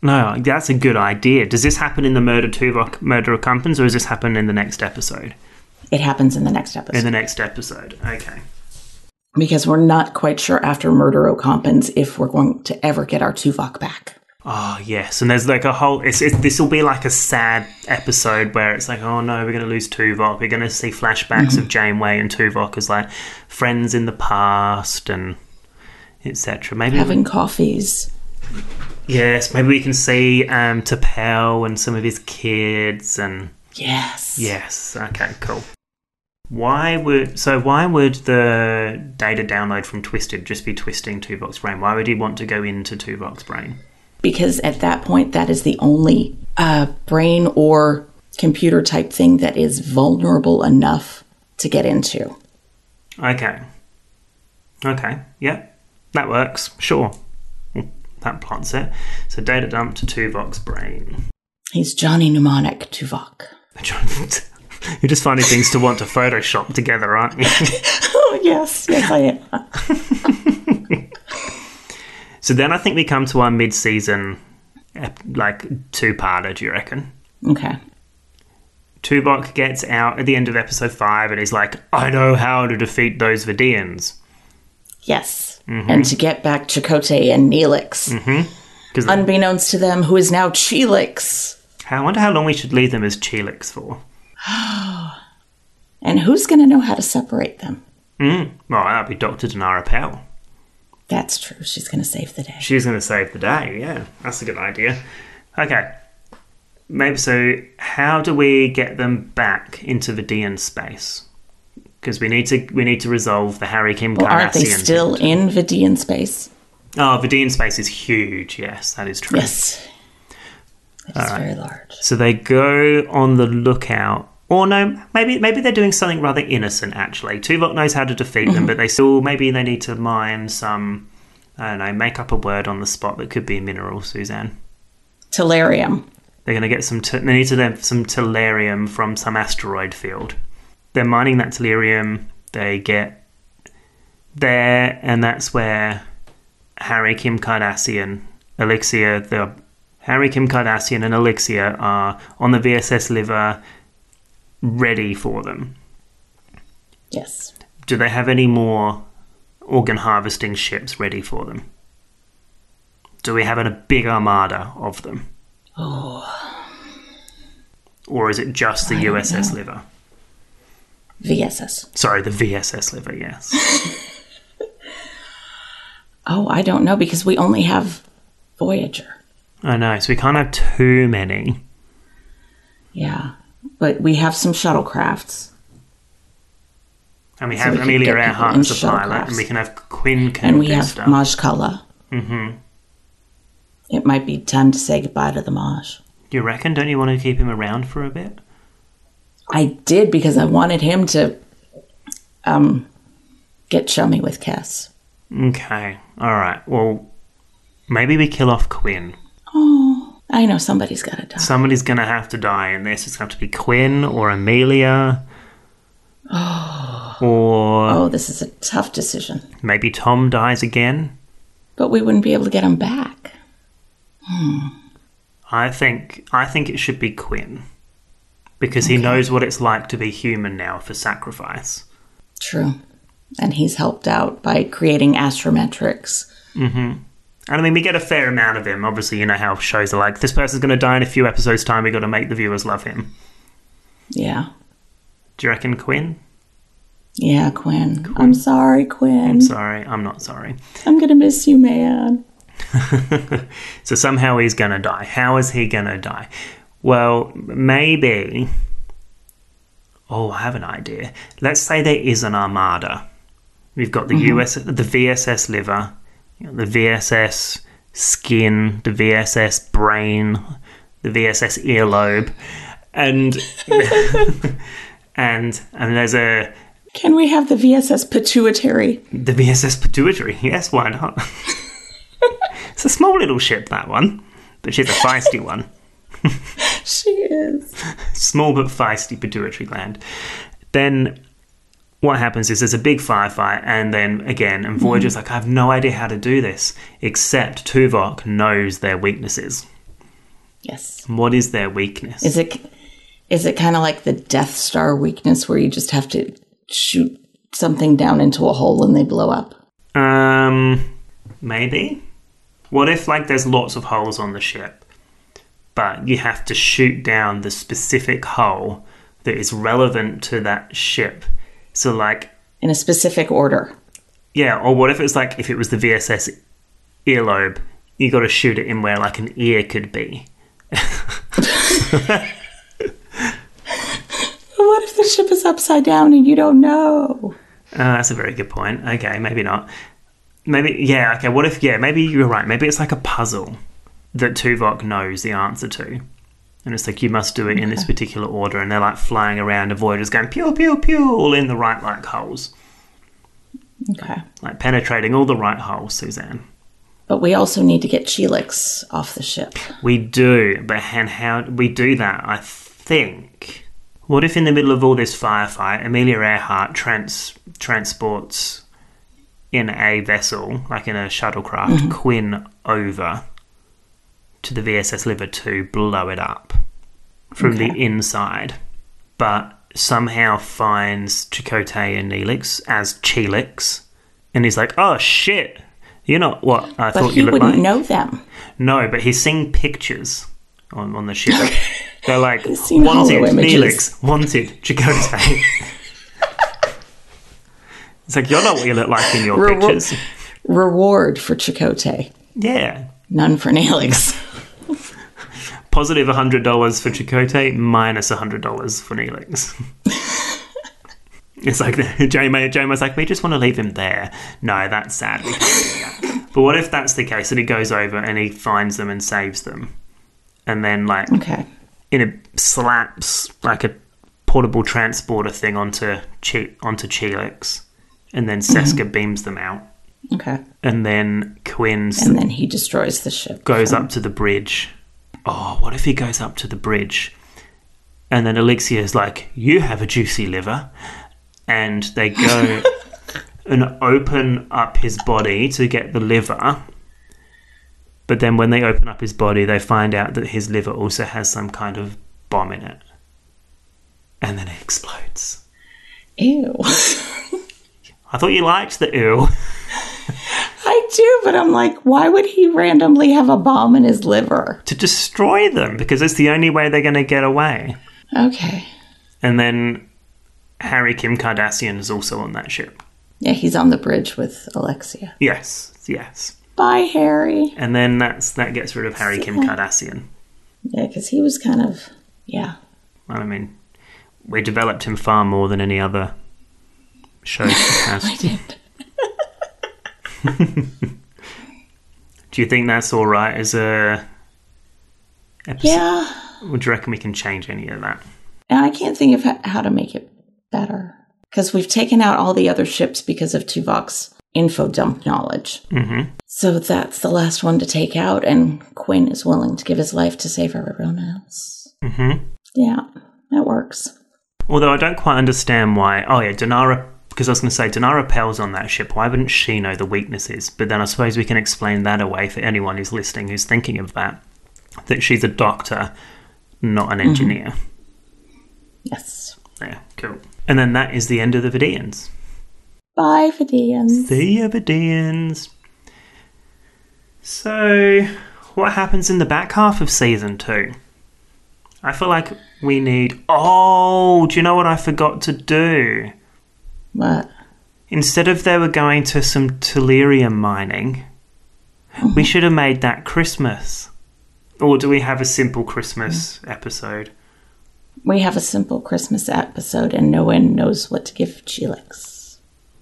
No, that's a good idea. Does this happen in the Murder Tuvok Murder Ocampans or does this happen in the next episode?
It happens in the next episode.
In the next episode. Okay.
because we're not quite sure after Murder Ocampans if we're going to ever get our Tuvok back.
Oh yes, and there's like a whole. It's, it's this will be like a sad episode where it's like, oh no, we're going to lose Tuvok. We're going to see flashbacks of Janeway and Tuvok as like friends in the past and etc. Maybe
Having coffees.
yes, maybe we can see um, T'Pel and some of his kids and
Yes.
yes. Okay, cool. Why would so? Why would the data download from Twisted just be twisting Tuvok's brain? Why would he want to go into Tuvok's brain?
Because at that point, that is the only uh, brain or computer type thing that is vulnerable enough to get into.
Okay. Okay. Yeah. That works. Sure. That plots it. So data dump to Tuvok's brain.
He's Johnny Mnemonic Tuvok.
Johnny You're just finding things to want to Photoshop together, aren't you?
Oh, yes. Yes, I am.
so then I think we come to our mid-season, like two-parter. Do you reckon?
Okay.
Tuvok gets out at the end of episode five, and he's like, "I know how to defeat those Vidians."
Yes. And to get back Chakotay and Neelix.
Because
Unbeknownst to them, who is now Cheelix.
I wonder how long we should leave them as Cheelix for.
And who's going to know how to separate them?
Mm. Well, that'd be Dr. Danara Pel.
That's true. She's going to save the day.
She's going to save the day. Yeah, that's a good idea. Okay. Maybe so. How do we get them back into the Vidian space? Because we need to we need to resolve the Harry Kim
Well, aren't they still in Vidian space?
Oh, Vidian space is huge. Yes, that is true.
Yes. It is very large.
So they go on the lookout. Or no, maybe maybe they're doing something rather innocent. Actually, Tuvok knows how to defeat
Mm-hmm.
them, but they still maybe they need to mine some. I don't know. Make up a word on the spot that could be a mineral. Suzanne.
Tellurium.
They're going to get some. T- they need to get some tellurium from some asteroid field. They're mining that tellurium. They get there, and that's where Harry, Kim Kardashian, Elixir, the Harry, Kim Kardashian, and Elixir are on the VSS Liver, ready for them.
Yes.
Do they have any more organ harvesting ships ready for them? Do we have a big armada of them? Oh. Or is it just the
I
USS. Liver?
VSS.
Sorry, the VSS Liver, yes.
Oh, I don't know because we only have Voyager.
I know, so we can't have too many.
Yeah. But we have some shuttlecrafts.
And we
So
have
we
Amelia Earhart as the pilot, and we can have Quinn
And we have
Kista.
Maje Culluh. Mm-hmm. It might be time to say goodbye to the Maje.
you reckon? Don't you want to keep him around for a bit?
I did because I wanted him to um get chummy with Cass.
Okay, alright. Well, maybe we kill off Quinn.
Oh, I know somebody's got to die.
Somebody's going to have to die in this. It's going to have to be Quinn or Amelia. Oh. or
Oh, this is a tough decision.
maybe Tom dies again.
But we wouldn't be able to get him back. Hmm.
I think I think it should be Quinn because he knows what it's like to be human now for sacrifice.
True. And he's helped out by creating astrometrics. Mm-hmm.
And I mean, we get a fair amount of him. Obviously, you know how shows are like this person's going to die in a few episodes' time. We've got to make the viewers love him.
Yeah.
Do you reckon Quinn?
Yeah, Quinn. I'm sorry, Quinn.
I'm sorry, I'm not sorry.
I'm going to miss you, man.
So somehow he's going to die. How is he going to die? Well, maybe. Oh, I have an idea. Let's say there is an armada. We've got the mm-hmm. US, the VSS liver, you know, the VSS skin, the VSS brain, the VSS earlobe, and and and there's a
Can we have the VSS pituitary?
the VSS pituitary. Yes, why not? it's a small little ship that one, but she's a feisty one.
She is.
small but feisty pituitary gland. Then what happens is there's a big firefight, and then again, and Voyager's like, I have no idea how to do this, except Tuvok knows their weaknesses.
Yes.
What is their weakness?
Is it is it kind of like the Death Star weakness where you just have to shoot something down into a hole and they blow up?
Um, maybe. What if like there's lots of holes on the ship, but you have to shoot down the specific hole that is relevant to that ship? So like
In a specific order.
Yeah, or what if it's like if it was the VSS earlobe, you got to shoot it in where like an ear could be.
What if the ship is upside down and you don't know?
Uh, that's a very good point. Okay, maybe not. Maybe yeah. Okay, what if yeah? Maybe you're right. Maybe it's like a puzzle that Tuvok knows the answer to, and it's like you must do it in this particular order, and they're like flying around, and Voyager's going pew pew pew, all in the right like holes,
Okay.
like penetrating all the right holes. Suzanne.
But we also need to get Cheelix off the ship.
We do, but and how we do that? I think. What if in the middle of all this firefight, Amelia Earhart trans transports in a vessel, like in a shuttlecraft, mm-hmm. Quinn over to the VSS Liver to blow it up from the inside, but somehow finds Chakotay and Neelix as Cheelix, and he's like, "Oh shit." You're not what I
But
thought
he
you looked
wouldn't know them.
No, but he's seen pictures on, on the ship. They're like, wanted. Neelix, wanted Chakotay. it's like, you're not what you look like in your
Re-
pictures.
Reward for Chakotay,
Yeah.
none for Neelix.
Positive $100 for Chakotay, minus $100 for Neelix. it's like, Jamie, Jamie's like, we just want to leave him there. No, that's sad. That. But what if that's the case and he goes over and he finds them and saves them? And then, like,
okay.
in a slaps like a portable transporter thing onto che- onto Cheelix, and then mm-hmm. Seska beams them out,
Okay.
and then Quinn s-
And then he destroys the ship.
goes up to the bridge. Oh, what if he goes up to the bridge, and then Elixir is like, "You have a juicy liver," and they go and open up his body to get the liver. But then when they open up his body, they find out that his liver also has some kind of bomb in it. And then it explodes.
Ew.
I thought you liked the ew.
I do, but I'm like, why would he randomly have a bomb in his liver?
To destroy them, because it's the only way they're going to get away.
Okay.
And then Harry Kim Kardashian is also on that ship.
Yeah, he's on the bridge with Alexia.
Yes, yes.
Bye, Harry.
And then that's that gets rid of Harry Kim Kardashian.
Yeah, because he was kind of, yeah.
Well I mean, we developed him far more than any other show has.
I did.
Do you think that's all right as a episode?
Yeah.
Would you reckon we can change any of that?
And I can't think of how to make it better. Because we've taken out all the other ships because of Tuvok's info dump knowledge.
Mm-hmm.
So that's the last one to take out, and Quinn is willing to give his life to save everyone else.
Mm-hmm.
Yeah, that works.
Although I don't quite understand why. Oh yeah, Danara. Because I was going to say Danara Pel's on that ship. Why wouldn't she know the weaknesses? But then I suppose we can explain that away for anyone who's listening who's thinking of that. That she's a doctor, not an mm-hmm. engineer.
Yes.
Yeah, cool. And then that is the end of the Vidians.
Bye, Vidians.
See ya, Vidians. So, what happens in the back half of season two? I feel like we need. Oh, do you know what I forgot to do?
What?
Instead of they were going to some tellurium mining, mm-hmm. we should have made that Christmas. Or do we have a simple Christmas mm-hmm. episode?
We have a simple Christmas episode, and no one knows what to give Cheelix.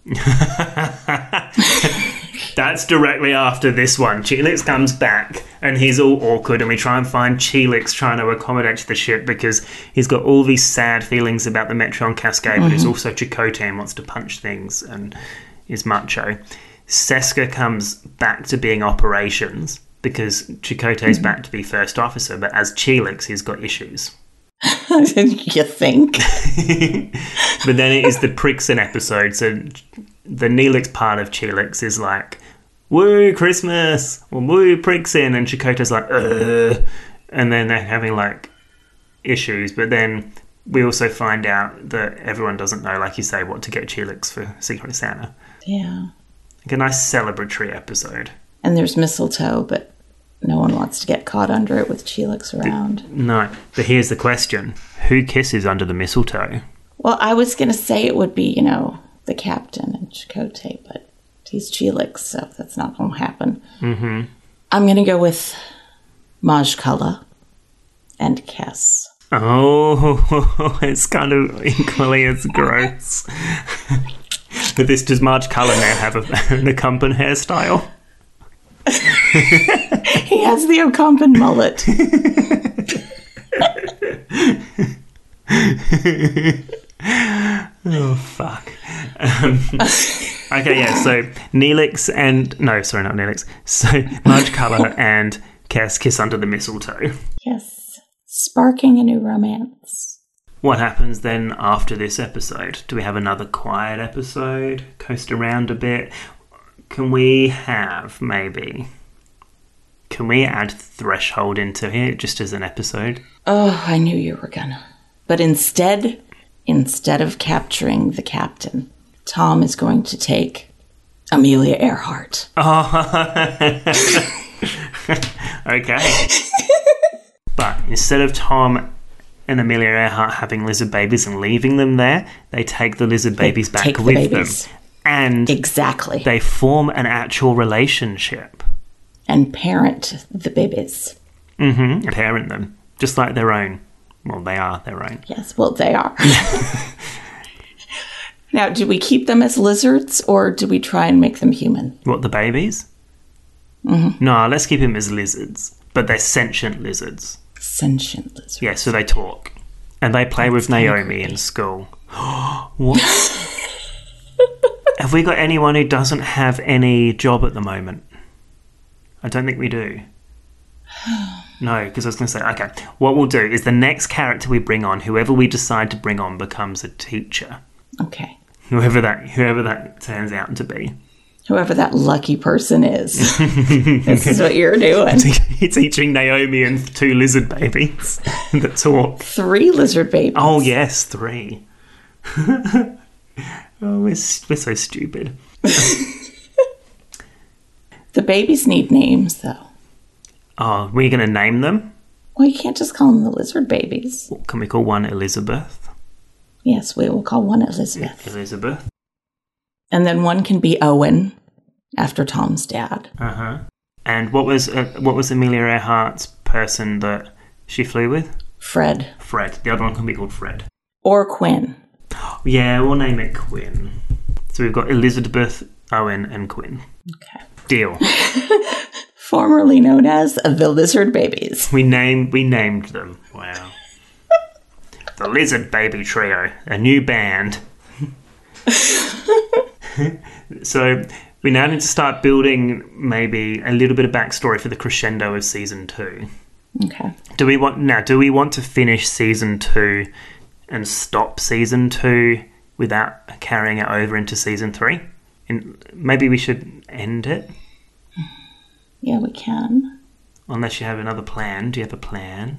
That's directly after this one. Cheelix comes back and he's all awkward, and we try and find Cheelix trying to accommodate the ship because he's got all these sad feelings about the Metreon Cascade, but he's also Chakotay and wants to punch things and is macho. Seska comes back to being operations because Chakotay's back to be first officer, but as Cheelix, he's got issues.
you think?
But then it is the Prixin episode, so the Neelix part of Cheelix is like, woo, Christmas, or woo, Prixin, and Chakotay's like, Ugh. and then they're having like issues, but then we also find out that everyone doesn't know, like you say, what to get Cheelix for Secret Santa.
Yeah.
Like a nice celebratory episode.
And there's mistletoe, but no one wants to get caught under it with Cheelix around.
No, but here's the question Who kisses under the mistletoe?
Well, I was going to say it would be, you know, the captain and Chakotay, but he's Cheelix, so that's not going to happen. Mm-hmm. I'm going to go with Maje Culluh and Kes.
Oh, it's kind of equally as gross. but this does Maje Culluh now have a, an accompanied hairstyle?
He has the Ocampan mullet.
Oh fuck. Um, okay, yeah. So Neelix and no, sorry, not Neelix. So Maje Culluh and Cass kiss under the mistletoe.
yes. Sparking a new romance.
What happens then after this episode? Do we have another quiet episode? Coast around a bit? Can we have maybe? Can we add Threshold into here just as an episode?
Oh, I knew you were gonna. But instead, instead of capturing the captain, Tom is going to take Amelia Earhart.
Oh, okay. but instead of Tom and Amelia Earhart having lizard babies and leaving them there, they take the lizard babies back
take the
with
babies.
them. And
Exactly.
they form an actual relationship.
and parent the babies.
Mm hmm parent them, just like their own. Well, they are They're right.
Yes, well, they are. now, do we keep them as lizards or do we try and make them human?
What, the babies? Mm-hmm. No, let's keep them as lizards. But they're sentient lizards.
Sentient lizards.
Yeah, so they talk. And they play with
kinda
Naomi in school. what? have we got anyone who doesn't have any job at the moment? I don't think we do. No, because I was going to say, okay, what we'll do is the next character we bring on, whoever we decide to bring on, becomes a teacher.
Okay.
Whoever that, whoever that turns out to be.
Whoever that lucky person is. this is what you're doing.
Teaching Naomi and two lizard babies that talk.
Three lizard babies.
Oh yes, three. oh, we're, we're so stupid.
The babies need names, though.
Oh, we're going to name them.
Well, you can't just call them the lizard babies.
Can we call one Elizabeth?
Yes, we will call one Elizabeth.
Elizabeth.
And then one can be Owen, after Tom's dad.
Uh huh. And what was uh, what was Amelia Earhart's person that she flew with?
Fred.
Fred. The other one can be called Fred.
Or Quinn.
Yeah, we'll name it Quinn. So we've got Elizabeth, Owen, and Quinn.
Okay.
Deal.
Formerly known as the Lizard Babies.
We named we named them. Wow. the Lizard Baby Trio, a new band. so we now need to start building maybe a little bit of backstory for the crescendo of season two.
Okay.
Do we want now? Do we want to finish season two and stop season two without carrying it over into season three? And maybe we should end it,
Yeah, we can.
unless you have another plan. Do you have a plan?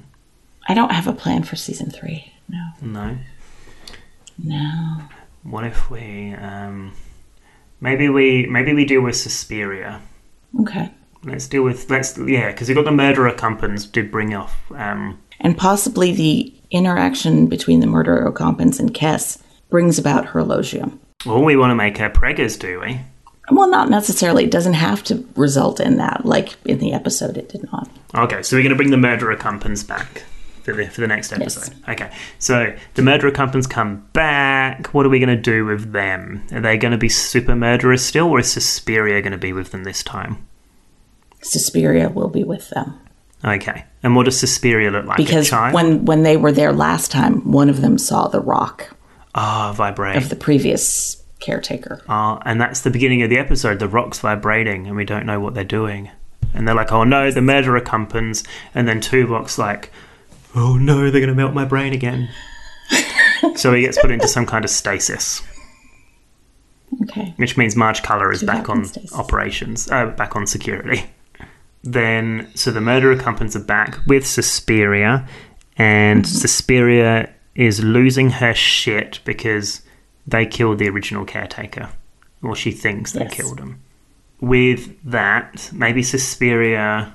I don't have a plan for season three. No.
No.
No.
What if we um maybe we maybe we deal with Suspiria.
Okay.
Let's deal with let's yeah, because we got the murder Ocampans did bring off um
And possibly the interaction between the murderer Ocampans and Kes brings about her logium.
well we want to make her preggers, do we?
Well, not necessarily. It doesn't have to result in that. Like in the episode, it did not.
Okay, so we're gonna bring the murder Ocampans back for the for the next episode. Okay. So the murder Ocampans come back. What are we gonna do with them? Are they gonna be super murderers still, or is Suspiria gonna be with them this time?
Suspiria will be with them
Okay. And what does Suspiria look like?
because when when they were there last time, one of them saw the rock
Ah, vibrate.
of the previous caretaker.
Uh, and that's the beginning of the episode. The rock's vibrating, and we don't know what they're doing. And they're like, "Oh no, the murder Ocampans." And then Tuvok's like, "Oh no, they're going to melt my brain again." so he gets put into some kind of stasis,
Okay.
which means Maje Culluh is
Tuvok
back on
stasis.
operations, uh, back on security. Then, so the murder Ocampans are back with Suspiria, and
Mm-hmm.
Suspiria is losing her shit because they killed the original caretaker, or she thinks they
Yes.
killed him. With that, maybe Suspiria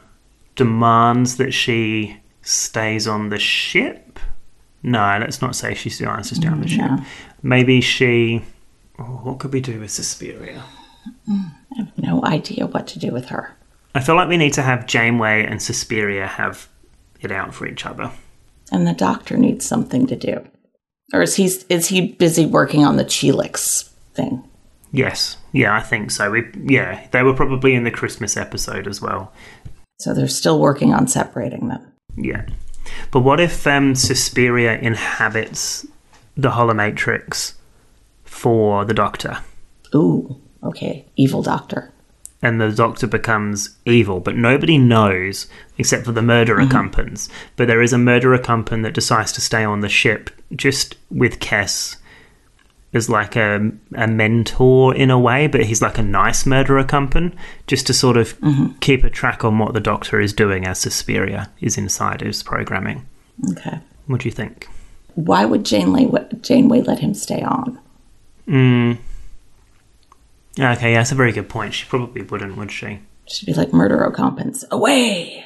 demands that she stays on the ship. No, let's not say she still has to stay on the ship.
No.
Maybe she. Oh, what could we do with Suspiria?
I have no idea what to do with her.
I feel like we need to have Janeway and Suspiria have it out for each other.
And the doctor needs something to do. Or is he is he busy working on the Cheelix thing?
Yes, yeah, I think so. We, yeah, they were probably in the Christmas episode as well.
So they're still working on separating them.
Yeah, but what if um, Suspiria inhabits the Holomatrix for the Doctor,
Ooh, okay. Evil doctor.
And the Doctor becomes evil, but nobody knows except for the murder Ocampans. But there is a murder Ocampan that decides to stay on the ship just with Kes as like a, a mentor in a way, but he's like a nice murder Ocampan, just to sort of keep a track on what the Doctor is doing as Suspiria is inside his programming.
Okay.
What do you think?
Why would Janeway Janeway let him stay on?
Mm. Okay, yeah, that's a very good point. She probably wouldn't, would she?
She'd be like murder Ocampans. Away.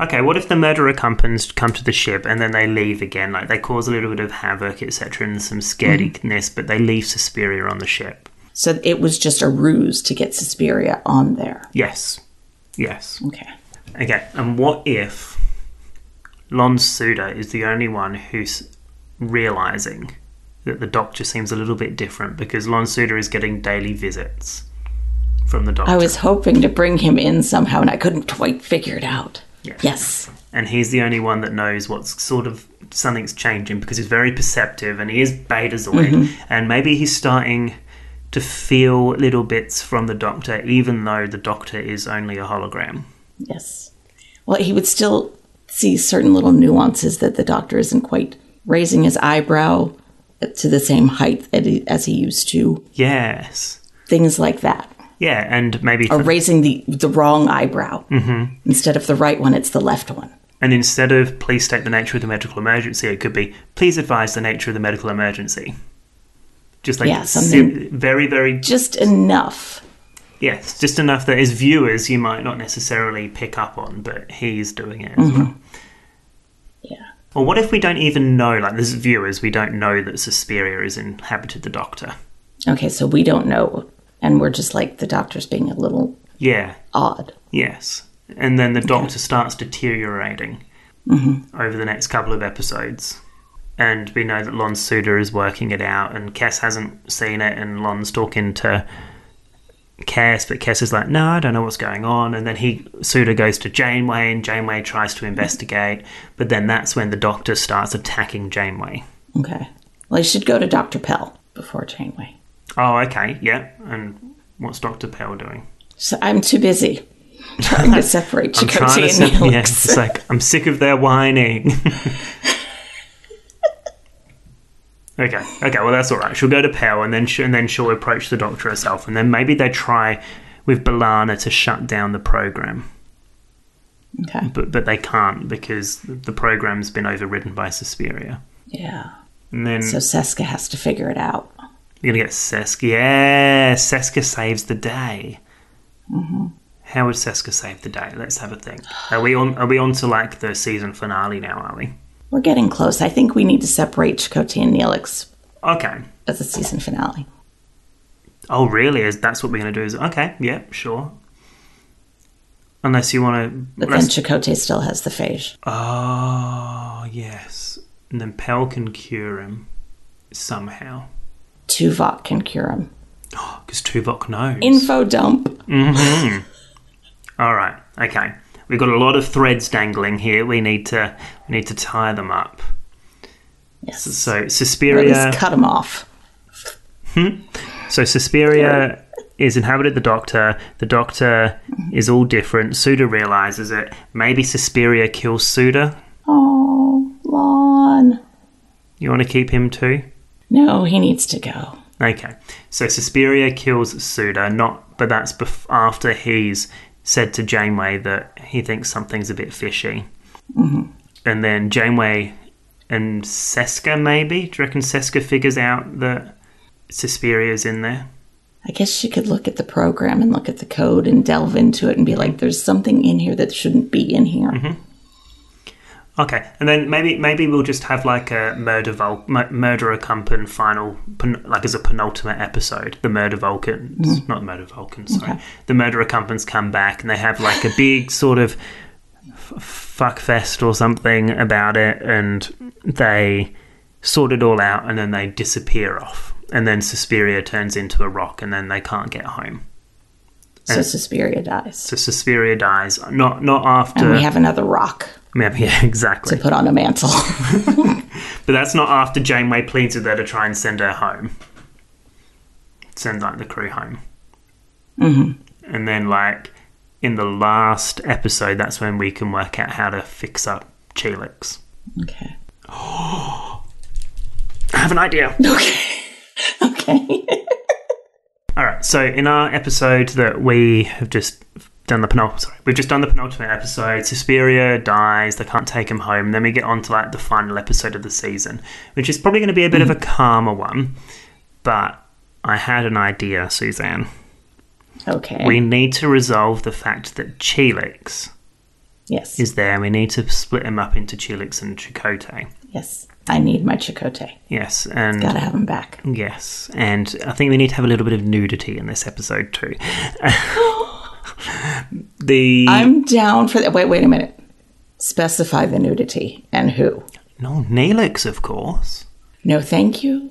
Okay, what if the murderer companies come to the ship and then they leave again? Like they cause a little bit of havoc, etc., and some scarediness, but they leave Suspiria on the ship.
So it was just a ruse to get Suspiria on there.
Yes. Yes.
Okay.
Okay, and what if Lon Suda is the only one who's realizing that the doctor seems a little bit different because Lon Suda is getting daily visits from the doctor.
I was hoping to bring him in somehow and I couldn't quite figure it out.
Yes.
Yes.
and he's the only one that knows what's sort of something's changing because he's very perceptive and he is betazoid mm-hmm. and maybe he's starting to feel little bits from the doctor even though the doctor is only a hologram
Yes. Well, he would still see certain little nuances that the doctor isn't quite raising his eyebrow to the same height he- as he used to.
yes
Things like that.
yeah and maybe
Or raising the, the wrong eyebrow. Mm-hmm. Instead of the right one, it's the left one.
and instead of please state the nature of the medical emergency it could be please advise the nature of the medical emergency just like
Yeah, something-
very very
Just enough.
yes just enough that as viewers you might not necessarily pick up on but he's doing it as well. Or what if we don't even know, like as viewers, we don't know that Suspiria has inhabited the Doctor?
Okay, so we don't know. And we're just like, the doctor's being a little
Yeah,
odd.
yes. And then the Doctor starts deteriorating mm-hmm. over the next couple of episodes. And we know that Lon Suda is working it out, and Kes hasn't seen it, and Lon's talking to Kes, but Kes is like, no, I don't know what's going on. And then he Suda goes to Janeway, and Janeway tries to investigate, but then that's when the Doctor starts attacking Janeway.
Okay. Well, he should go to Dr. Pel before Janeway.
Oh, okay, yeah. And what's Dr. Pel doing?
So I'm too busy trying to separate Chakotay and Neelix.
it's like I'm sick of their whining. okay, okay, well that's all right. She'll go to Pel, and then she, and then she'll approach the Doctor herself, and then maybe they try with B'Elanna to shut down the program,
Okay.
but but they can't because the program's been overridden by Suspiria.
Yeah.
And then
So Seska has to figure it out.
you're gonna get Seska. Yeah, Seska saves the day. Mm-hmm. How would Seska save the day? Let's have a think. Are we on? Are we on to like the season finale now? Are we?
We're getting close. I think we need to separate Chakotay and Neelix
Okay.
as a season finale.
Oh, really? Is that's what we're going to do? Is okay? Yeah, sure. Unless you want to.
But then Chakotay still has the phage.
oh, yes. And then Pel can cure him somehow
Tuvok can cure him.
because Tuvok knows.
Info dump. Mm-hmm.
All right. Okay. We've got a lot of threads dangling here. We need to we need to tie them up.
Yes.
So Suspiria.
cut them off. Hmm?
So Suspiria is inhabited the Doctor. The Doctor mm-hmm. is all different. Suda realizes it. Maybe Suspiria kills Suda.
Oh, Lon.
You want to keep him too?
No, he needs to go.
Okay. So Suspiria kills Suda, not, but that's bef- after he's said to Janeway that he thinks something's a bit fishy. Mm-hmm. And then Janeway and Seska, maybe? Do you reckon Seska figures out that Suspiria's in there?
I guess she could look at the program and look at the code and delve into it and be mm-hmm. like, there's something in here that shouldn't be in here. Mm-hmm.
Okay, and then maybe maybe we'll just have like a murder Vul- mu- murderer Company final, pen- like as a penultimate episode. The murder Vulcans, mm. not murder Vulcans, sorry. The murderer companies come back and they have like a big sort of f- fuck fest or something about it, and they sort it all out, and then they disappear off, and then Suspiria turns into a rock, and then they can't get home.
So Suspiria dies.
So Suspiria dies, not not after.
And we have another rock
yeah, yeah, exactly.
to put on a mantle.
But that's not after Janeway pleads with her to try and send her home. Send like the crew home. Mm-hmm. And then like in the last episode, that's when we can work out how to fix up Cheelix.
okay.
I have an idea.
Okay. okay.
All right. So in our episode that we have just done the penultimate, sorry, we've just done the penultimate episode. Suspiria dies. They can't take him home. Then we get on to like the final episode of the season, which is probably going to be a bit of a hmm. calmer one. But I had an idea, Suzanne.
okay.
We need to resolve the fact that Cheelix
Yes.
is there, we need to split them up into Chilix and Chakotay.
yes. I need my Chakotay.
Yes, and
Gotta have him back.
yes, and I think we need to have a little bit of nudity in this episode too. the
I'm down for that. Wait, wait a minute. Specify the nudity and who.
no Neelix, of course.
No, thank you.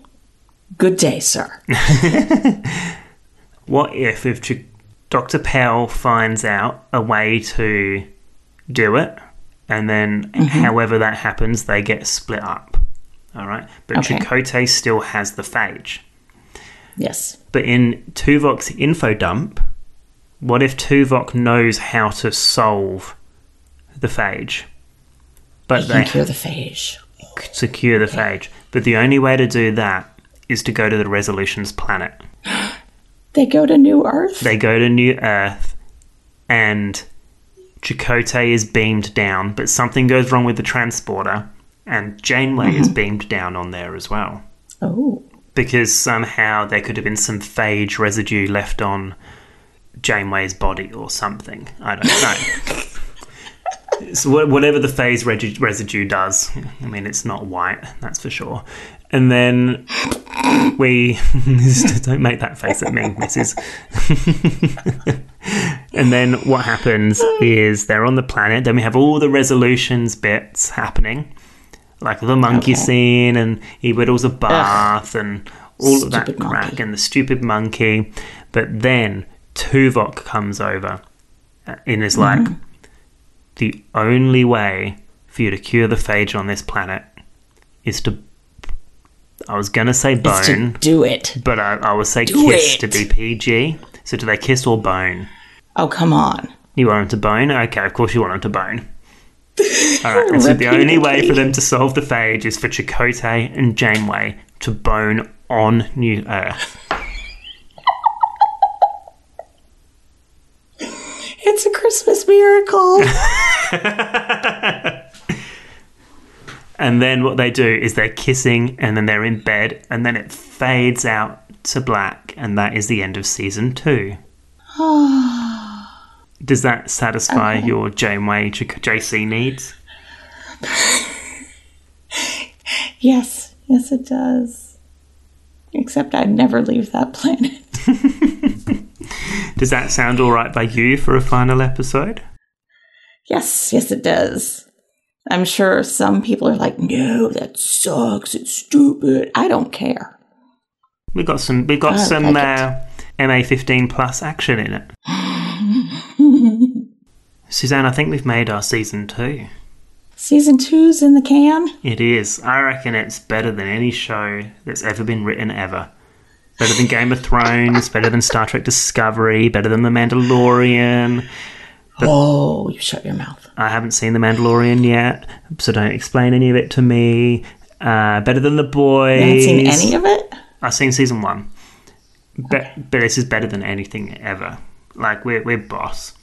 Good day, sir.
What if if Ch- Dr. Pel finds out a way to do it, and then mm-hmm. however that happens, they get split up. All right, but
Okay.
Chakotay still has the phage.
Yes.
But in Tuvok's info dump, what if Tuvok knows how to solve the phage? But they
cure the phage.
secure the phage. But the only way to do that is to go to the Resolutions planet.
They go to New Earth?
They go to New Earth, and Chakotay is beamed down, but something goes wrong with the transporter, and Janeway is mm-hmm. beamed down on there as well.
oh.
Because somehow there could have been some phage residue left on Janeway's body or something. I don't know. so whatever the phase regi- residue does, I mean, it's not white, that's for sure. And then we don't make that face at me, Mrs. and then what happens is they're on the planet. Then we have all the resolutions bits happening, like the monkey
Okay.
scene, and he whittles a bath, and all of that
Stupid
crack,
monkey.
and the stupid monkey. But then Tuvok comes over uh, and is like,
Mm-hmm.
the only way for you to cure the phage on this planet is to. I was gonna say bone,
do it.
but I, I would say
Do
kiss
it.
to be PG. So do they kiss or bone?
Oh, come on.
You want them to bone? Okay, of course you want them to bone. All right, so the only way for them to solve the phage is for Chakotay and Janeway to bone on New Earth.
It's a Christmas miracle.
And then what they do is they're kissing and then they're in bed and then it fades out to black and that is the end of season two. Does that satisfy your Janeway J- JC needs?
yes. Yes, it does. Except I'd never leave that planet.
Does that sound all right by you for a final episode?
Yes, yes, it does. I'm sure some people are like, no, that sucks. It's stupid. I don't care.
We got some. We got some
like
uh, MA15 plus action in it. Suzanne, I think we've made our season two.
Season two's in the can.
It is. I reckon it's better than any show that's ever been written ever. Better than Game of Thrones. Better than Star Trek Discovery. Better than The Mandalorian.
Oh, you shut your mouth.
I haven't seen The Mandalorian yet, so don't explain any of it to me. Uh, better than The Boys.
You haven't seen any of it?
I've seen season one. But, but this is better than anything ever. Like, we're, we're boss.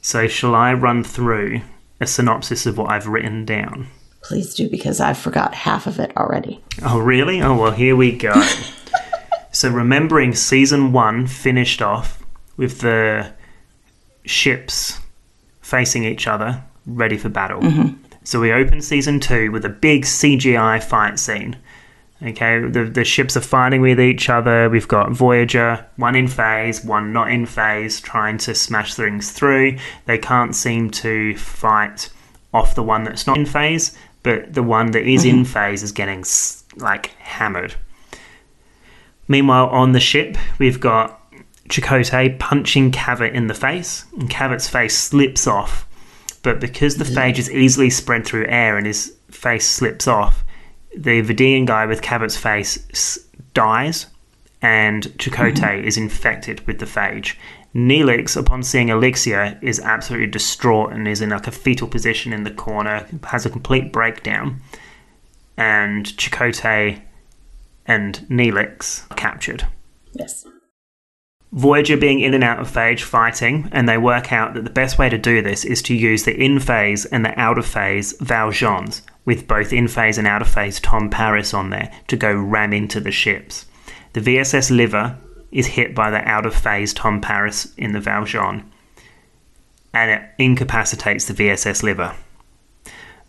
So, shall I run through a synopsis of what I've written down?
Please do, because I forgot half of it already.
Oh, really? Oh, well, here we go. so, remembering season one finished off with the ships facing each other, ready for battle. Mm-hmm. So, we open season two with a big CGI fight scene. Okay, the, the ships are fighting with each other. We've got Voyager, one in phase, one not in phase, trying to smash things through. They can't seem to fight off the one that's not in phase, but the one that is in mm-hmm. phase is getting like hammered. Meanwhile, on the ship, we've got Chakotay punching Cavit in the face, and Cavit's face slips off. But because the mm. phage is easily spread through air and his face slips off, the Vidian guy with Cavit's face s- dies, and Chakotay mm-hmm. is infected with the phage. Neelix, upon seeing Elixir, is absolutely distraught and is in like a fetal position in the corner, has a complete breakdown, and Chakotay and Neelix are captured.
Yes.
Voyager being in and out of phase fighting, and they work out that the best way to do this is to use the in phase and the out of phase Valjeans, with both in phase and out of phase Tom Paris on there to go ram into the ships. The VSS Liver is hit by the out of phase Tom Paris in the Valjean. and it incapacitates the VSS liver.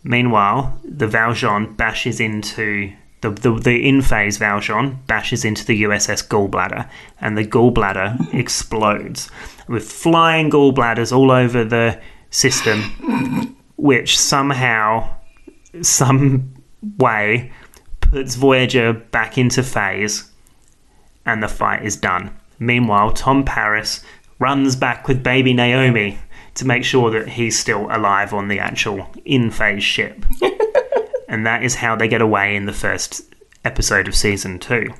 Meanwhile, the Valjean bashes into the, the, the in phase Valjean bashes into the USS Gallbladder, and the gallbladder explodes with flying gallbladders all over the system, which somehow, some way, puts Voyager back into phase, and the fight is done. Meanwhile, Tom Paris runs back with baby Naomi to make sure that he's still alive on the actual in phase ship. and that is how they get away in the first episode of season two.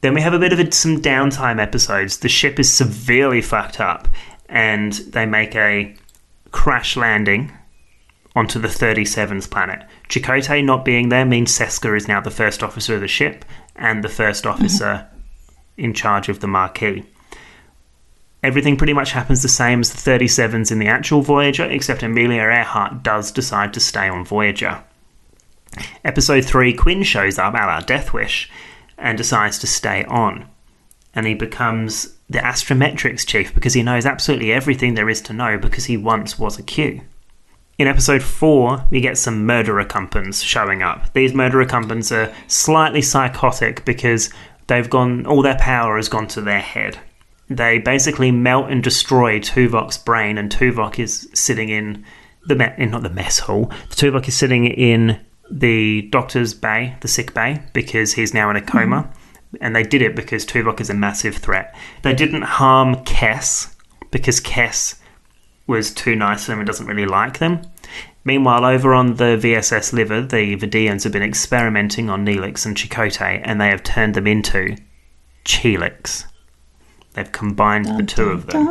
Then we have a bit of a, some downtime episodes. The ship is severely fucked up, and they make a crash landing onto the 37's planet. Chakotay not being there means Seska is now the first officer of the ship and the first mm-hmm. officer in charge of the Maquis. Everything pretty much happens the same as the 37s in the actual Voyager, except Amelia Earhart does decide to stay on Voyager. Episode 3, Quinn shows up, a la Death Wish, and decides to stay on. And he becomes the astrometrics chief because he knows absolutely everything there is to know because he once was a Q. In episode 4, we get some murder Ocampans showing up. These murder Ocampans are slightly psychotic because they've gone all their power has gone to their head they basically melt and destroy Tuvok's brain, and Tuvok is sitting in the me- in not the mess hall. Tuvok is sitting in the doctor's bay, the sick bay, because he's now in a coma. And they did it because Tuvok is a massive threat. They didn't harm Kes because Kes was too nice to them and doesn't really like them. Meanwhile, over on the VSS Liver, the Vidians have been experimenting on Neelix and Chakotay, and they have turned them into Cheelix. They've combined the two of them.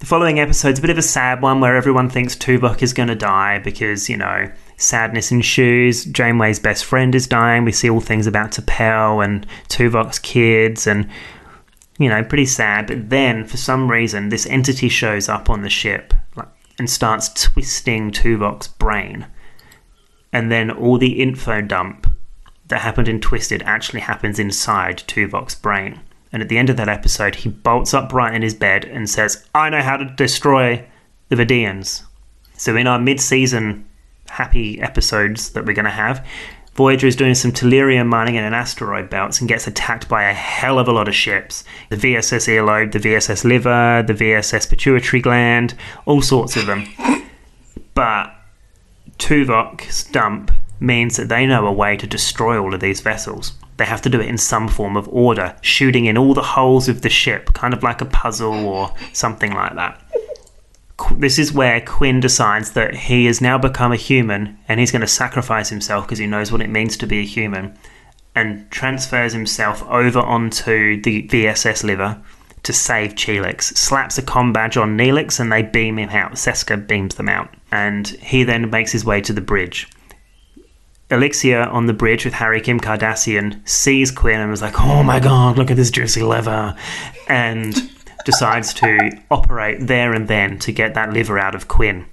The following episode's a bit of a sad one where everyone thinks Tuvok is going to die because, you know, sadness ensues. Janeway's best friend is dying. We see all things about T'Pel and Tuvok's kids and, you know, pretty sad. But then, for some reason, this entity shows up on the ship and starts twisting Tuvok's brain. And then all the info dump that happened in Twisted actually happens inside Tuvok's brain. And at the end of that episode, he bolts upright in his bed and says, I know how to destroy the Vidians. So, in our mid season happy episodes that we're going to have, Voyager is doing some tellurium mining in an asteroid belt and gets attacked by a hell of a lot of ships. The VSS earlobe, the VSS liver, the VSS pituitary gland, all sorts of them. But Tuvok's dump means that they know a way to destroy all of these vessels they have to do it in some form of order, shooting in all the holes of the ship, kind of like a puzzle or something like that. This is where Quinn decides that he has now become a human and he's going to sacrifice himself because he knows what it means to be a human and transfers himself over onto the VSS liver to save Cheelix, slaps a com badge on Neelix and they beam him out. Seska beams them out. And he then makes his way to the bridge. Elixir on the bridge with Harry Kim Kardashian sees Quinn and was like, "Oh my god, look at this juicy liver," and decides to operate there and then to get that liver out of Quinn.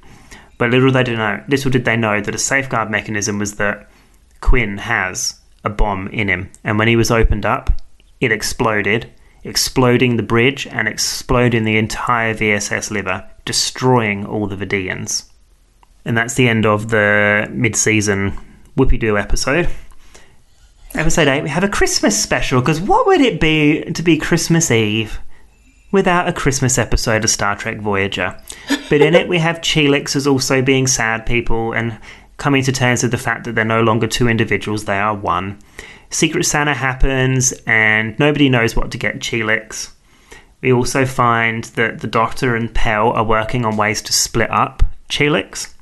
But little they did know, little did they know that a safeguard mechanism was that Quinn has a bomb in him, and when he was opened up, it exploded, exploding the bridge and exploding the entire VSS liver, destroying all the Vidians. And that's the end of the mid-season Whoopie Doo episode. Episode 8, we have a Christmas special, because what would it be to be Christmas Eve without a Christmas episode of Star Trek Voyager? But in it, we have Cheelix as also being sad people and coming to terms with the fact that they're no longer two individuals, they are one. Secret Santa happens, and nobody knows what to get Cheelix. We also find that the Doctor and Pel are working on ways to split up Cheelix.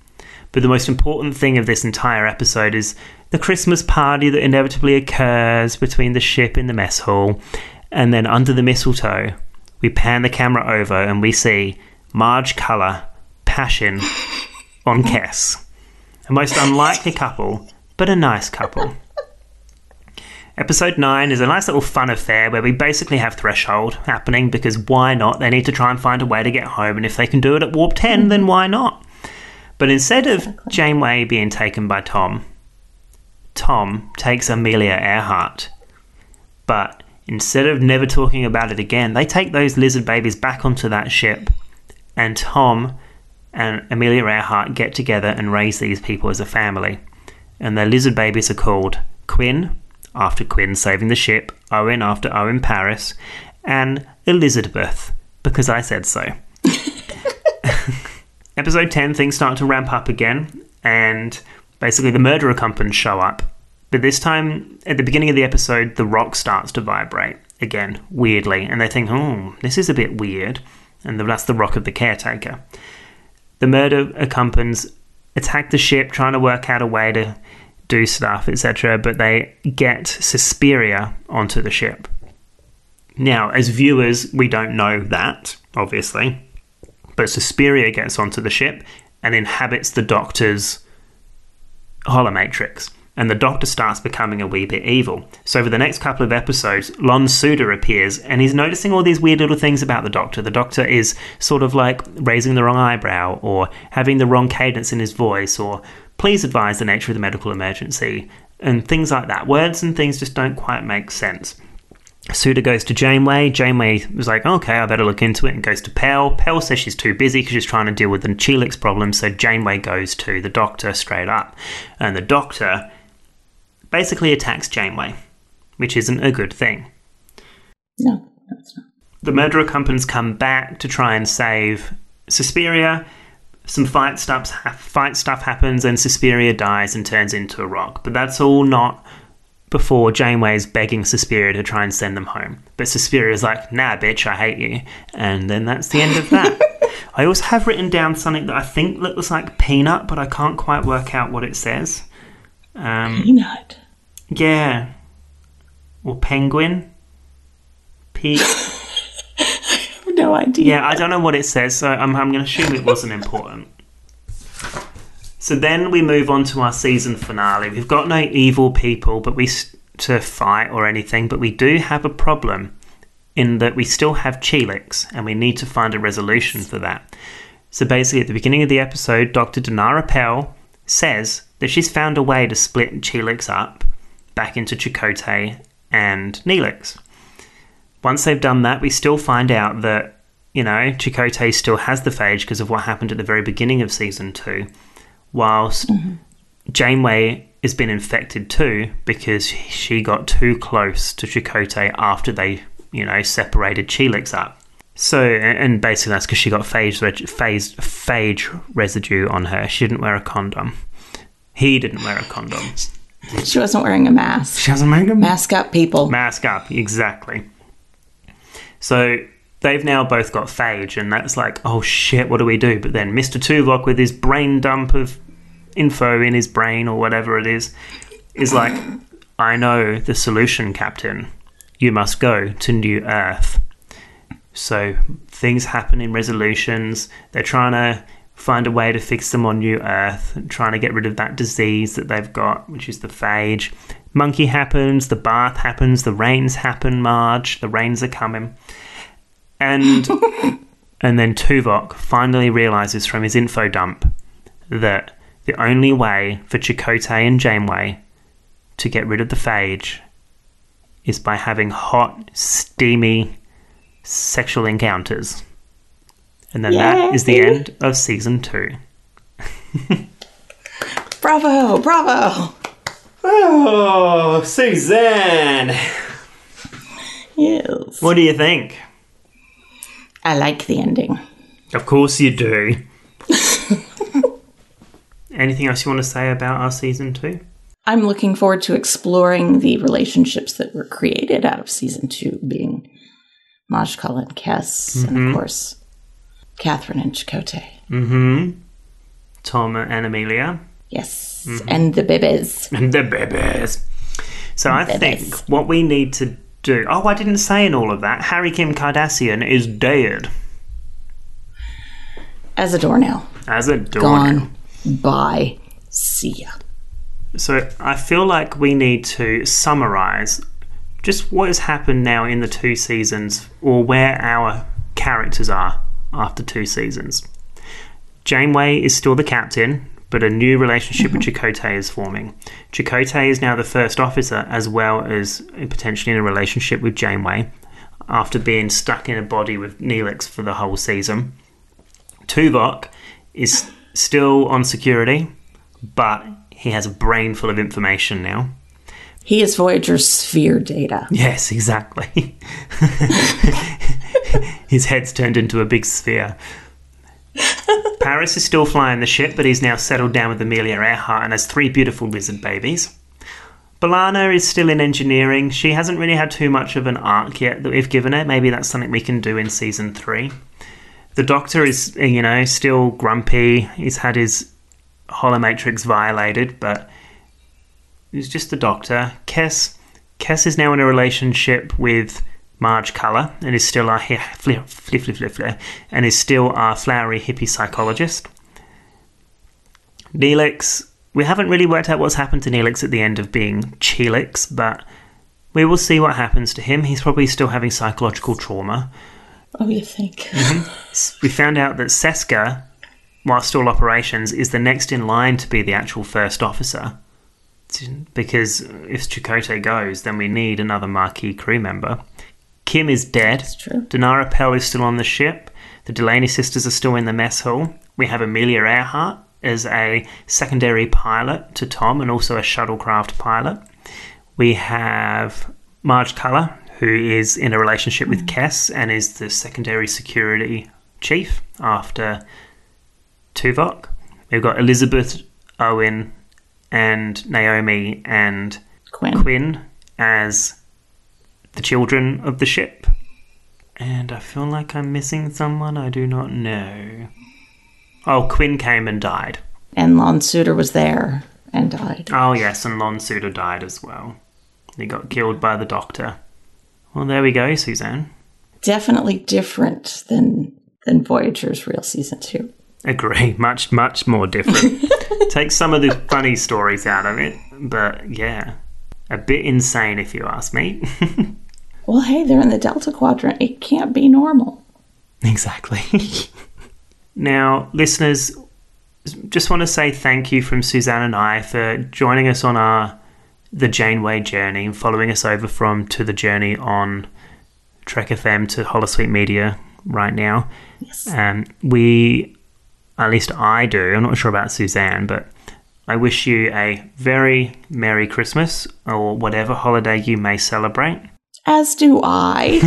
But the most important thing of this entire episode is the Christmas party that inevitably occurs between the ship in the mess hall. And then under the mistletoe, we pan the camera over and we see Maje Culluh, Passion on Cass. A most unlikely couple, but a nice couple. Episode 9 is a nice little fun affair where we basically have Threshold happening because why not? They need to try and find a way to get home, and if they can do it at Warp 10, then why not? But instead of Janeway being taken by Tom, Tom takes Amelia Earhart. But instead of never talking about it again, they take those lizard babies back onto that ship and Tom and Amelia Earhart get together and raise these people as a family. And their lizard babies are called Quinn, after Quinn saving the ship, Owen after Owen Paris, and Elizabeth, because I said so. Episode 10, things start to ramp up again, and basically the murderer companies show up. But this time, at the beginning of the episode, the rock starts to vibrate again, weirdly, and they think, oh, this is a bit weird. And that's the rock of the caretaker. The murder accompanies attack the ship, trying to work out a way to do stuff, etc., but they get Suspiria onto the ship. Now, as viewers, we don't know that, obviously, but Suspiria gets onto the ship and inhabits the Doctor's holomatrix. And the Doctor starts becoming a wee bit evil. So, over the next couple of episodes, Lon Suder appears and he's noticing all these weird little things about the Doctor. The Doctor is sort of like raising the wrong eyebrow, or having the wrong cadence in his voice, or please advise the nature of the medical emergency, and things like that. Words and things just don't quite make sense. Suda goes to Janeway. Janeway was like, okay, I better look into it, and goes to Pel. Pel says she's too busy because she's trying to deal with the Cheelix problem, so Janeway goes to the doctor straight up. And the doctor basically attacks Janeway, which isn't a good thing.
No, that's not.
The murderer companies come back to try and save Suspiria. Some fight stuff, fight stuff happens, and Suspiria dies and turns into a rock. But that's all not before Janeway's begging Suspiria to try and send them home. But Suspiria's like, nah, bitch, I hate you. And then that's the end of that. I also have written down something that I think looks like peanut, but I can't quite work out what it says. Um,
Peanut.
Yeah. Or penguin? Pe-
No idea.
yeah, I don't know what it says, so I'm, I'm going to assume it wasn't important. So then we move on to our season finale. We've got no evil people, but we to fight or anything, but we do have a problem in that we still have Cheelix, and we need to find a resolution for that. So basically, at the beginning of the episode, Dr. Danara Pel says that she's found a way to split Cheelix up back into Chakotay and Neelix. Once they've done that, we still find out that, you know, Chakotay still has the phage because of what happened at the very beginning of season two, whilst mm-hmm. Janeway has been infected too because she got too close to Chakotay after they, you know, separated Cheelix up. So, and basically that's because she got phage, phage, phage residue on her. She didn't wear a condom. He didn't wear a condom.
She wasn't wearing a mask.
She hasn't made a
Mask up, people.
mask up exactly. So they've now both got phage and that's like oh shit what do we do? But then mr tuvok with his brain dump of info in his brain or whatever it is is like i know the solution captain. You must go to new earth. So things happen in resolutions. They're trying to find a way to fix them on new earth trying to get rid of that disease that they've got which is the phage. Monkey happens the bath happens the rains happen marge. The rains are coming. And and then tuvok finally realizes from his info dump that the only way for chakotay and janeway to get rid of the phage is by having hot steamy sexual encounters and then that is the end of season two
Bravo, bravo.
oh suzanne
Yes.
what do you think
I like the ending.
Of course you do. Anything else you want to say about our season two?
I'm looking forward to exploring the relationships that were created out of season two, being Maje Culluh and Kes, and of mm-hmm. course, Catherine and Chakotay.
Mm-hmm. Tom and Amelia.
Yes, and the bibbies.
And the babies. So I think what we need to do. Oh, I didn't say in all of that. Harry Kim Kardashian is dead
As a doornail.
as a doornail.
Gone. Bye. See ya.
So I feel like we need to summarize just what has happened now in the two seasons or where our characters are after two seasons. Janeway is still the captain, but a new relationship with Chakotay is forming. Chakotay is now the first officer as well as potentially in a relationship with Janeway after being stuck in a body with Neelix for the whole season. Tuvok is still on security, but he has a brain full of information now.
He is Voyager's sphere data.
Yes, exactly. His head's turned into a big sphere. Paris is still flying the ship, but he's now settled down with Amelia Earhart and has three beautiful lizard babies. B'Elanna is still in engineering. She hasn't really had too much of an arc yet that we've given her. Maybe that's something we can do in season three. The Doctor is, you know, still grumpy. He's had his holomatrix violated, but he's just the Doctor. Kes, Kes is now in a relationship with Maje Culluh and is still our hi- fli- fli- fli- fli- and is still our flowery hippie psychologist. Neelix, we haven't really worked out what's happened to Neelix at the end of being Cheelix, but we will see what happens to him. He's probably still having psychological trauma.
Oh, you think? Mm-hmm.
We found out that Seska, while still operations, is the next in line to be the actual first officer. Because if Chakotay goes, then we need another Maquis crew member. Kim is dead.
That's true.
Danara Pel is still on the ship. The Delaney sisters are still in the mess hall. We have Amelia Earhart as a secondary pilot to Tom and also a shuttlecraft pilot. We have Maje Culluh, who is in a relationship with mm. Kes and is the secondary security chief after Tuvok. We've got Elizabeth, Owen, and Naomi and
Quinn.
Quinn as the children of the ship. And I feel like I'm missing someone I do not know. Oh, Quinn came and died.
And Lon Suder was there and died.
Oh, yes, and Lon Suder died as well. He got killed by the doctor. Well, there we go, Suzanne.
Definitely different than than Voyager's real season two.
Agree. Much, much more different. Take some of the funny stories out of it, but yeah, a bit insane if you ask me.
Well, hey, they're in the Delta Quadrant. It can't be normal.
Exactly. now, listeners, just want to say thank you from Suzanne and I for joining us on our the Janeway journey and following us over from to the journey on Trek FM to Holosuite Media right now.
Yes.
Um, we, at least I do, I'm not sure about Suzanne, but I wish you a very Merry Christmas or whatever holiday you may celebrate.
As do I.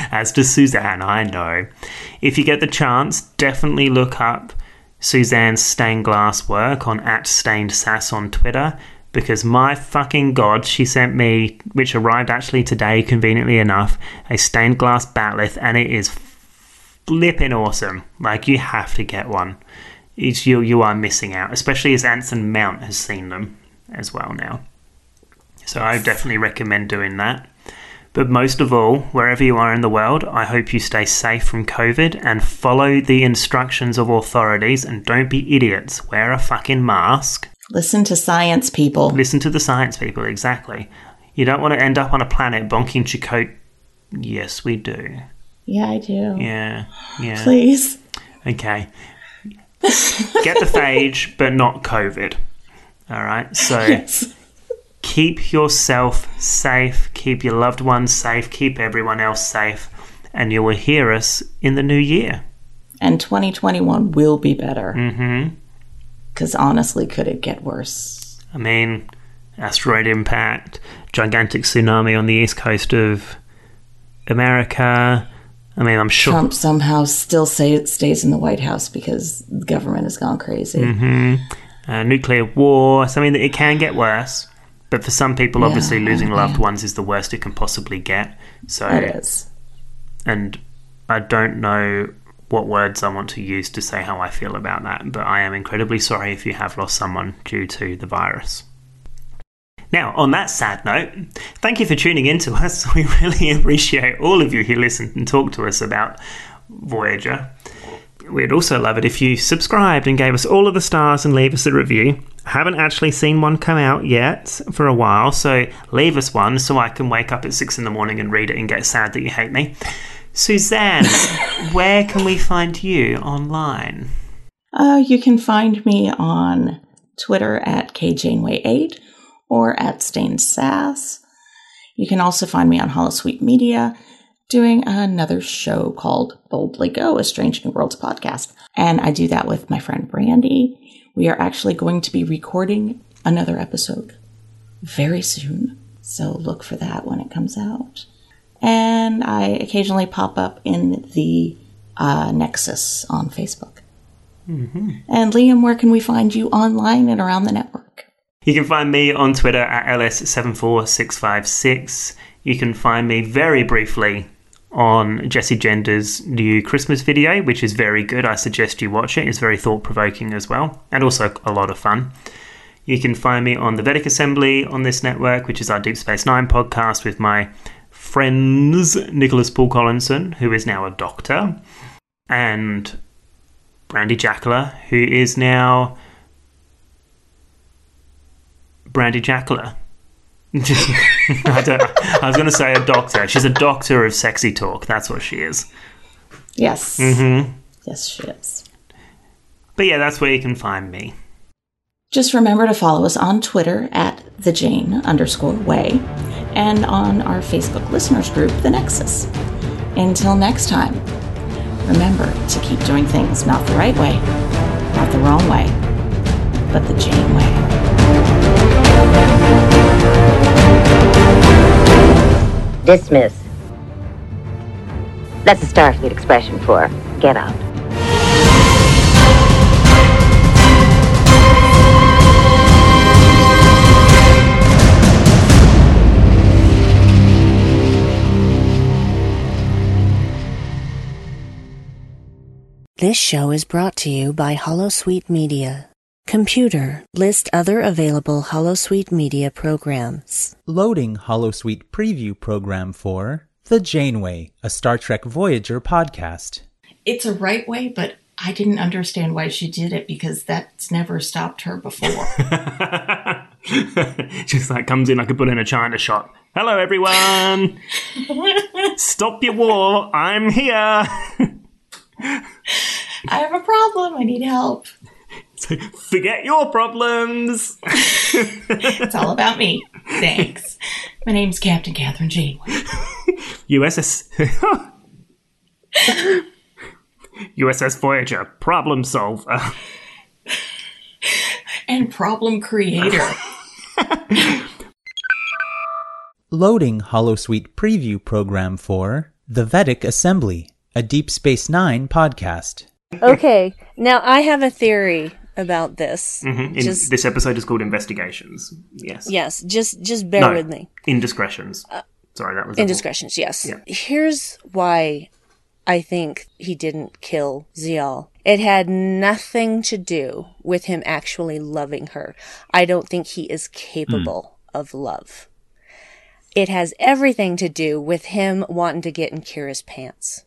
As does Suzanne, I know. If you get the chance, definitely look up Suzanne's stained glass work on at stained sass on Twitter because my fucking god, she sent me, which arrived actually today, conveniently enough, a stained glass bat'leth, and it is flipping awesome. Like you have to get one. It's you you are missing out, especially as Anson Mount has seen them as well now. So I definitely recommend doing that. But most of all, wherever you are in the world, I hope you stay safe from COVID and follow the instructions of authorities and don't be idiots. Wear a fucking mask.
Listen to science, people.
Listen to the science people, exactly. You don't want to end up on a planet bonking Chakotay. Yes, we do.
Yeah, I do.
Yeah, yeah.
Please.
Okay. Get the phage, but not COVID. All right. So
Yes.
Keep yourself safe, keep your loved ones safe, keep everyone else safe, and you will hear us in the new year.
And 2021 will be better.
Mm-hmm.
Because honestly, could it get worse?
I mean, asteroid impact, gigantic tsunami on the east coast of America. I mean, I'm sure.
Trump somehow still say, stays in the White House because the government has gone crazy.
Mm-hmm. Uh, nuclear war. So, I mean, it can get worse. But for some people,
Yeah,
obviously, losing loved ones is the worst it can possibly get. So,
It is.
and I don't know what words I want to use to say how I feel about that, but I am incredibly sorry if you have lost someone due to the virus. Now, on that sad note, thank you for tuning in to us. We really appreciate all of you who listen and talk to us about Voyager. We'd also love it if you subscribed and gave us all of the stars and leave us a review. Haven't actually seen one come out yet for a while, so leave us one so I can wake up at six in the morning and read it and get sad that you hate me. Suzanne, where can we find you online?
Uh, you can find me on Twitter at kjaneway8 or at Stained Sass. You can also find me on Holosuite Media, doing another show called Boldly Go, a Strange New Worlds podcast. And I do that with my friend Brandy. We are actually going to be recording another episode very soon. So look for that when it comes out. And I occasionally pop up in the uh, Nexus on Facebook. And Liam, where can we find you online and around the network?
You can find me on Twitter at ls74656. You can find me very briefly on Jesse Gender's new Christmas video, which is very good. I suggest you watch it. It's very thought provoking as well, and also a lot of fun. You can find me on the Vedek Assembly on this network, which is our Deep Space Nine podcast with my friends Nicholas Paul Collinson, who is now a doctor, and Brandy Jackler, who is now Brandy Jackler. I, don't, I was going to say a doctor. She's a doctor of sexy talk. That's what she is.
Yes. Mm-hmm. Yes, she is.
But yeah, that's where you can find me.
Just remember to follow us on Twitter at the Jane underscore way and on our Facebook listeners group, The Nexus. Until next time, remember to keep doing things not the right way, not the wrong way, but the Jane way.
Dismiss. That's a Starfleet expression for get out.
This show is brought to you by Holosuite Media. Computer, list other available Holosuite Media programs.
Loading Holosuite preview program for The Janeway, a Star Trek Voyager podcast.
It's a right way, but I didn't understand why she did it because that's never stopped her before.
Just like comes in like a bull in a china shop. Hello, everyone. Stop your war. I'm here.
I have a problem. I need help.
Forget your problems.
It's all about me. Thanks. My name's Captain Catherine Janeway.
USS. USS Voyager, problem solver.
And problem creator.
Loading Holosuite preview program for The Vedek Assembly, a Deep Space Nine podcast.
Okay, now I have a theory about this.
Mhm. In-
Just
this episode is called Investigations. Yes.
yes, just just bear
No,
with me.
Indiscretions. Sorry, that was a-
Indiscretions, yes.
Yeah.
Here's why I think he didn't kill Ziyal. It had nothing to do with him actually loving her. I don't think he is capable of love. It has everything to do with him wanting to get in Kira's pants.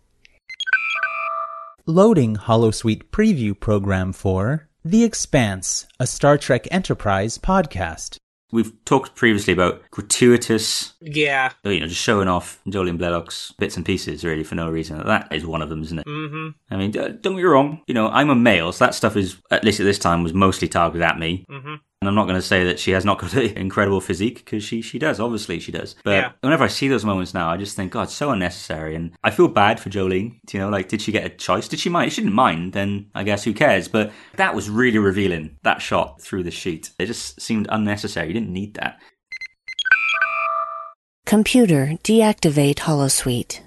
Loading Hollow Holosuite preview program for The Expanse, a Star Trek Enterprise podcast.
We've talked previously about gratuitous,
Yeah.
you know, just showing off Jolene Blalock's bits and pieces, really, for no reason. That is one of them, isn't it?
Mm-hmm.
I mean, don't get me wrong. You know, I'm a male, so that stuff is, at least at this time, was mostly targeted at me.
Mm-hmm.
And I'm not going to say that she has not got an incredible physique, because she, she does, obviously she does. But
Yeah.
whenever I see those moments now, I just think, God, it's so unnecessary. And I feel bad for Jolene. You know, like, did she get a choice? Did she mind? She didn't mind, then I guess who cares? But that was really revealing, that shot through the sheet. It just seemed unnecessary. You didn't need that.
Computer, deactivate Holosuite.